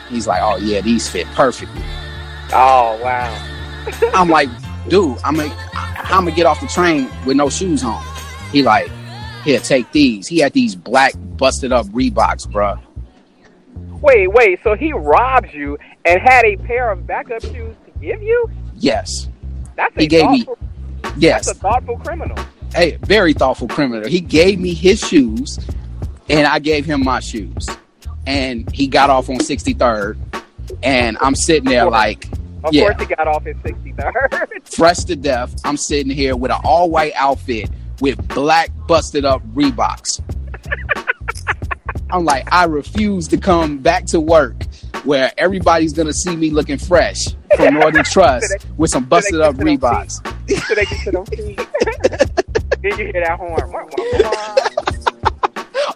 He's like, oh yeah, these fit perfectly. Oh wow. I'm like, dude, I'm gonna, I'm gonna get off the train with no shoes on. He like, here, take these. He had these black busted up Reeboks, bruh. Wait, wait. So he robbed you and had a pair of backup shoes to give you? Yes, That's a He gave me- thoughtful, yes. That's a thoughtful criminal. Hey, very thoughtful criminal. He gave me his shoes, and I gave him my shoes, and he got off on 63rd, and I'm sitting there like, Of Yeah. course, he got off his 63rd. fresh to death. I'm sitting here with an all white outfit with black busted up Reeboks. I'm like, I refuse to come back to work where everybody's gonna see me looking fresh from Northern Trust with some busted up get to Reeboks. so they get feet. then you hear that horn.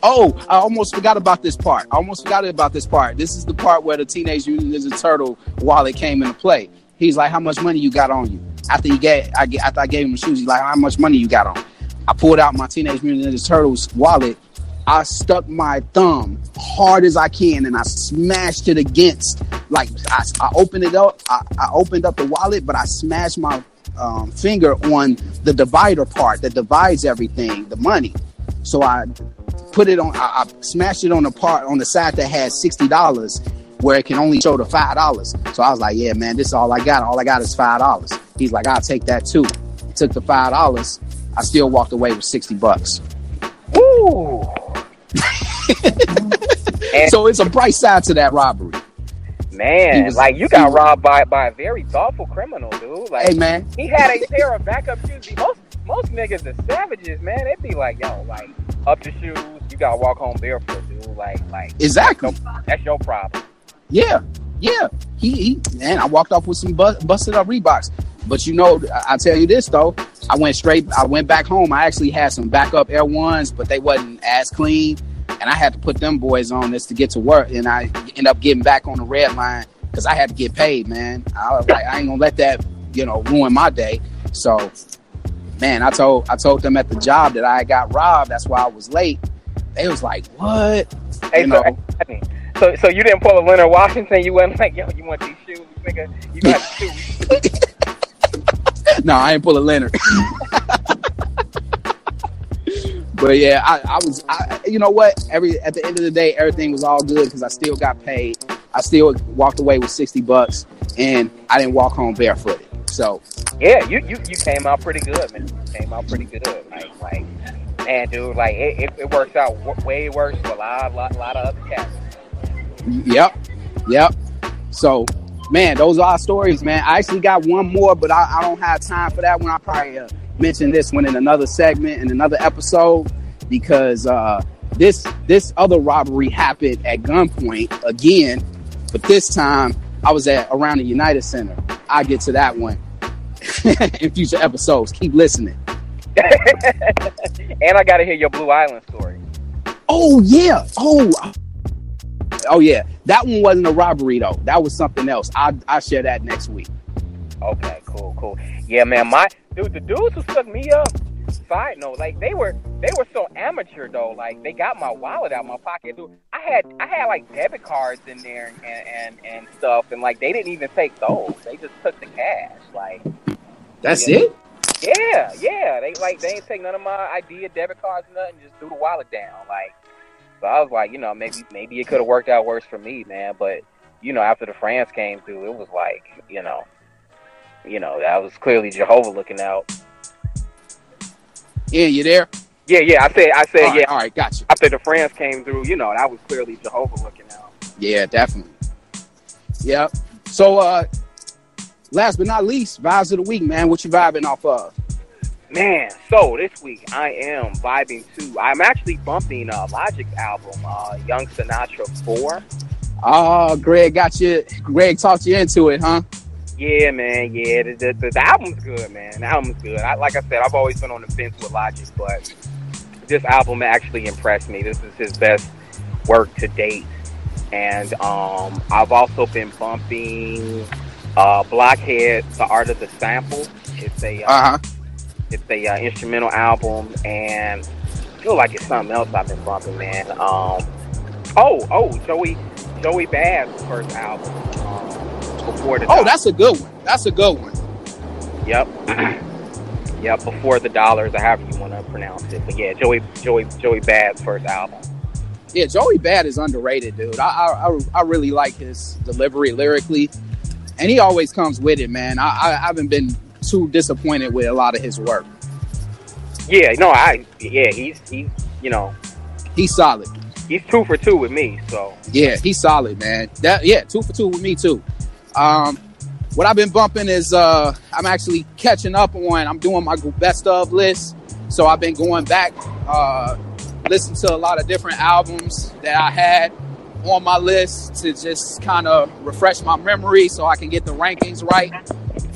Oh, I almost forgot about this part. I almost forgot about this part. This is the part where the Teenage Mutant Ninja Turtle wallet came into play. He's like, "How much money you got on you?" After he gave, I, after I gave him the shoes, he's like, "How much money you got on?" I pulled out my Teenage Mutant Ninja Turtles wallet. I stuck my thumb hard as I can and I smashed it against. Like I, I opened it up. I, I opened up the wallet, but I smashed my um, finger on the divider part that divides everything, the money. So I put it on. I, I smashed it on the part on the side that had sixty dollars, where it can only show the five dollars. So I was like, "Yeah, man, this is all I got. All I got is five dollars." He's like, "I'll take that too." Took the five dollars. I still walked away with sixty bucks. Woo. and So it's a bright side to that robbery. Man, was- like you got robbed by by a very thoughtful criminal, dude. Like Hey, man. he had a pair of backup shoes. Most most niggas are savages, man. They'd be like, yo, like up the shoes, you gotta walk home barefoot, dude. Like like Exactly. that's your problem. Yeah, yeah. He, he man, I walked off with some bu- busted up Reeboks. But you know, I, I tell you this though, I went straight. I went back home. I actually had some backup Air Ones, but they wasn't as clean, and I had to put them boys on this to get to work. And I end up getting back on the red line because I had to get paid, man. I was like, I ain't gonna let that, you know, ruin my day. So, man, I told I told them at the job that I got robbed. That's why I was late. They was like, "What?" Hey, You so, know. so so you didn't pull a Leonard Washington. You wasn't like, yo, you want these shoes, nigga? You got the shoes. no, I ain't pull a Leonard. but yeah, I, I was, I, you know what? Every at the end of the day, everything was all good because I still got paid. I still walked away with sixty bucks, and I didn't walk home barefooted. So Yeah, you, you you came out pretty good, man. You came out pretty good. Like like, man, dude, like it, it, it works out w- way worse for a lot lot lot of other cats. Yep. Yep. So, man, those are our stories, man. I actually got one more, but I, I don't have time for that one. I'll probably uh, mention this one in another segment, in another episode, because uh, this this other robbery happened at gunpoint again, but this time I was at around the United Center. I get to that one in future episodes. Keep listening. and I got to hear your Blue Island story. Oh yeah. Oh. Oh yeah. That one wasn't a robbery though. That was something else. I I share that next week. Okay, cool, cool. Yeah, man, my dude, the dudes who took me up. Side note, like they were they were so amateur though. Like they got my wallet out my pocket. Dude, I had I had like debit cards in there and and and stuff, and like they didn't even take those. They just took the cash. Like That's Yeah. it. Yeah, yeah. They like they ain't take none of my ID, debit cards, nothing. Just threw the wallet down. Like, so I was like, you know, maybe maybe it could have worked out worse for me, man. But you know, after the France came through, it was like, you know, you know, that was clearly Jehovah looking out. Yeah, you there? Yeah, yeah. I said, I said, All right, yeah. all right, got you. After the France came through, you know, that was clearly Jehovah looking out. Yeah, definitely. Yep. So, uh, last but not least, vibes of the week, man. What you vibing off of? Man, so this week I am vibing to. I'm actually bumping uh, Logic's album, uh, Young Sinatra Four. Oh, Greg got you. Greg talked you into it, huh? Yeah, man. Yeah, the, the, the, album's good, man. The album's good. I, like I said, I've always been on the fence with Logic, but this album actually impressed me. This is his best work to date, and um, I've also been bumping uh, Blockhead, The Art of the Sample. It's a uh, Uh huh. It's a uh, instrumental album, and I feel like it's something else I've been bumping, man. Um, oh, oh, Joey Joey Bad's first album. Um, before the Oh, that's a good one. That's a good one. Yep. yep. Before the dollars, or however you want to pronounce it. But yeah, Joey Joey Joey Bad's first album. Yeah, Joey Bad is underrated, dude. I I, I, I really like his delivery lyrically, and he always comes with it, man. I, I haven't been too disappointed with a lot of his work. Yeah, no, I yeah, he's he's you know He's solid. he's two for two with me. So Yeah, he's solid, man. That yeah, two for two with me too. Um, what I've been bumping is uh, I'm actually catching up on. I'm doing my best of list, so I've been going back, uh, listening to a lot of different albums that I had on my list to just kind of refresh my memory, so I can get the rankings right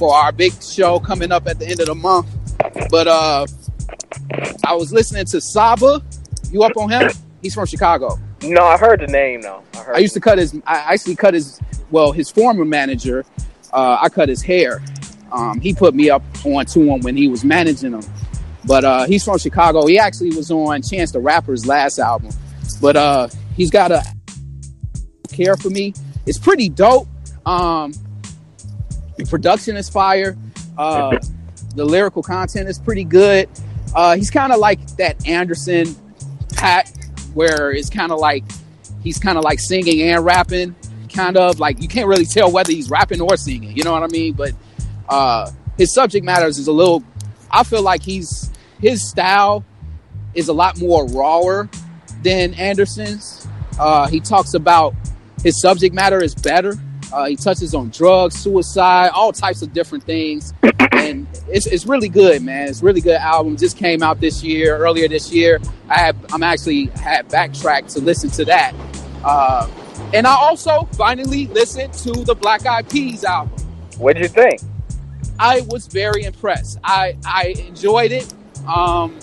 for our big show coming up at the end of the month. But uh, I was listening to Saba. You up on him? He's from Chicago. no, I heard the name though. I heard. I used to cut his. I actually cut his. Well, his former manager. Uh, I cut his hair. Um, he put me up on to him when he was managing him. But uh, he's from Chicago. He actually was on Chance the Rapper's last album. But uh, he's got a care for me. It's pretty dope. Um, the production is fire. Uh, the lyrical content is pretty good. Uh, he's kind of like that Anderson .Paak, where it's kind of like he's kind of like singing and rapping, kind of like you can't really tell whether he's rapping or singing. You know what I mean? But uh, his subject matters is a little. I feel like he's his style is a lot more rawer than Anderson's. Uh, he talks about his subject matter is better. Uh, he touches on drugs, suicide, all types of different things, and it's, it's really good, man. It's a really good album. Just came out this year, earlier this year. I have I'm actually had backtracked to listen to that, uh, and I also finally listened to the Black Eyed Peas album. What did you think? I was very impressed. I I enjoyed it. Um,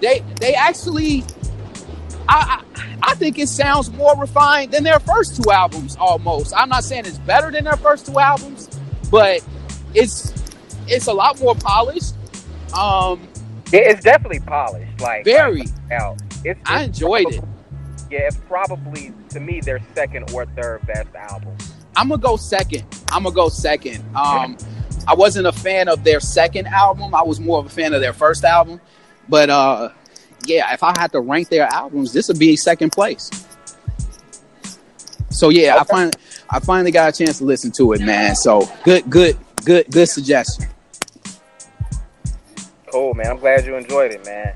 they they actually, I, I I think it sounds more refined than their first two albums. Almost. I'm not saying it's better than their first two albums, but it's it's a lot more polished. Um, it's definitely polished. Like very. out. It's, I it's enjoyed it. Yeah, it's probably to me their second or third best album. I'm gonna go second. I'm gonna go second. Um, I wasn't a fan of their second album. I was more of a fan of their first album. But uh, yeah, if I had to rank their albums, this would be second place. So yeah, I Okay. finally, I finally got a chance to listen to it, man. So good, good, good, good suggestion. Cool, man. I'm glad you enjoyed it, man.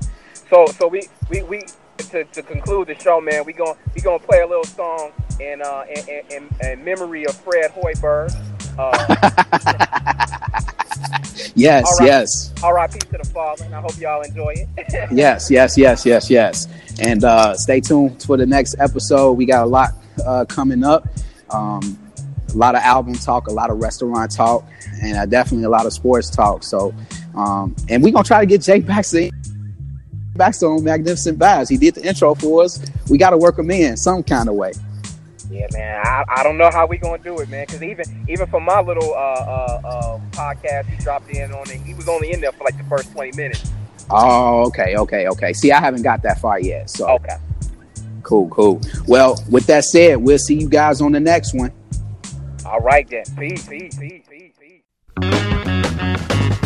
So, so we, we, we to, to conclude the show, man. We going we gonna play a little song in uh in, in, in, in memory of Fred Hoiberg. Uh, Yes, All right. yes, R.I.P. to the and I hope y'all enjoy it. yes, yes, yes, yes, yes. And uh, stay tuned for the next episode. We got a lot uh, coming up. Um, a lot of album talk, a lot of restaurant talk, and uh, definitely a lot of sports talk. So, um, and we're gonna try to get Jay Baxter Baxter on Magnificent Vibes. He did the intro for us. We got to work him in some kind of way. Yeah, man. I, I don't know how we gonna do it, man. Because even even for my little uh, uh, uh, podcast, he dropped in on it. He was only in there for like the first twenty minutes. Oh, okay, okay, okay. See, I haven't got that far yet. So, Okay. cool, cool. Well, with that said, we'll see you guys on the next one. All right then. Peace. Peace. Peace. Peace. Peace.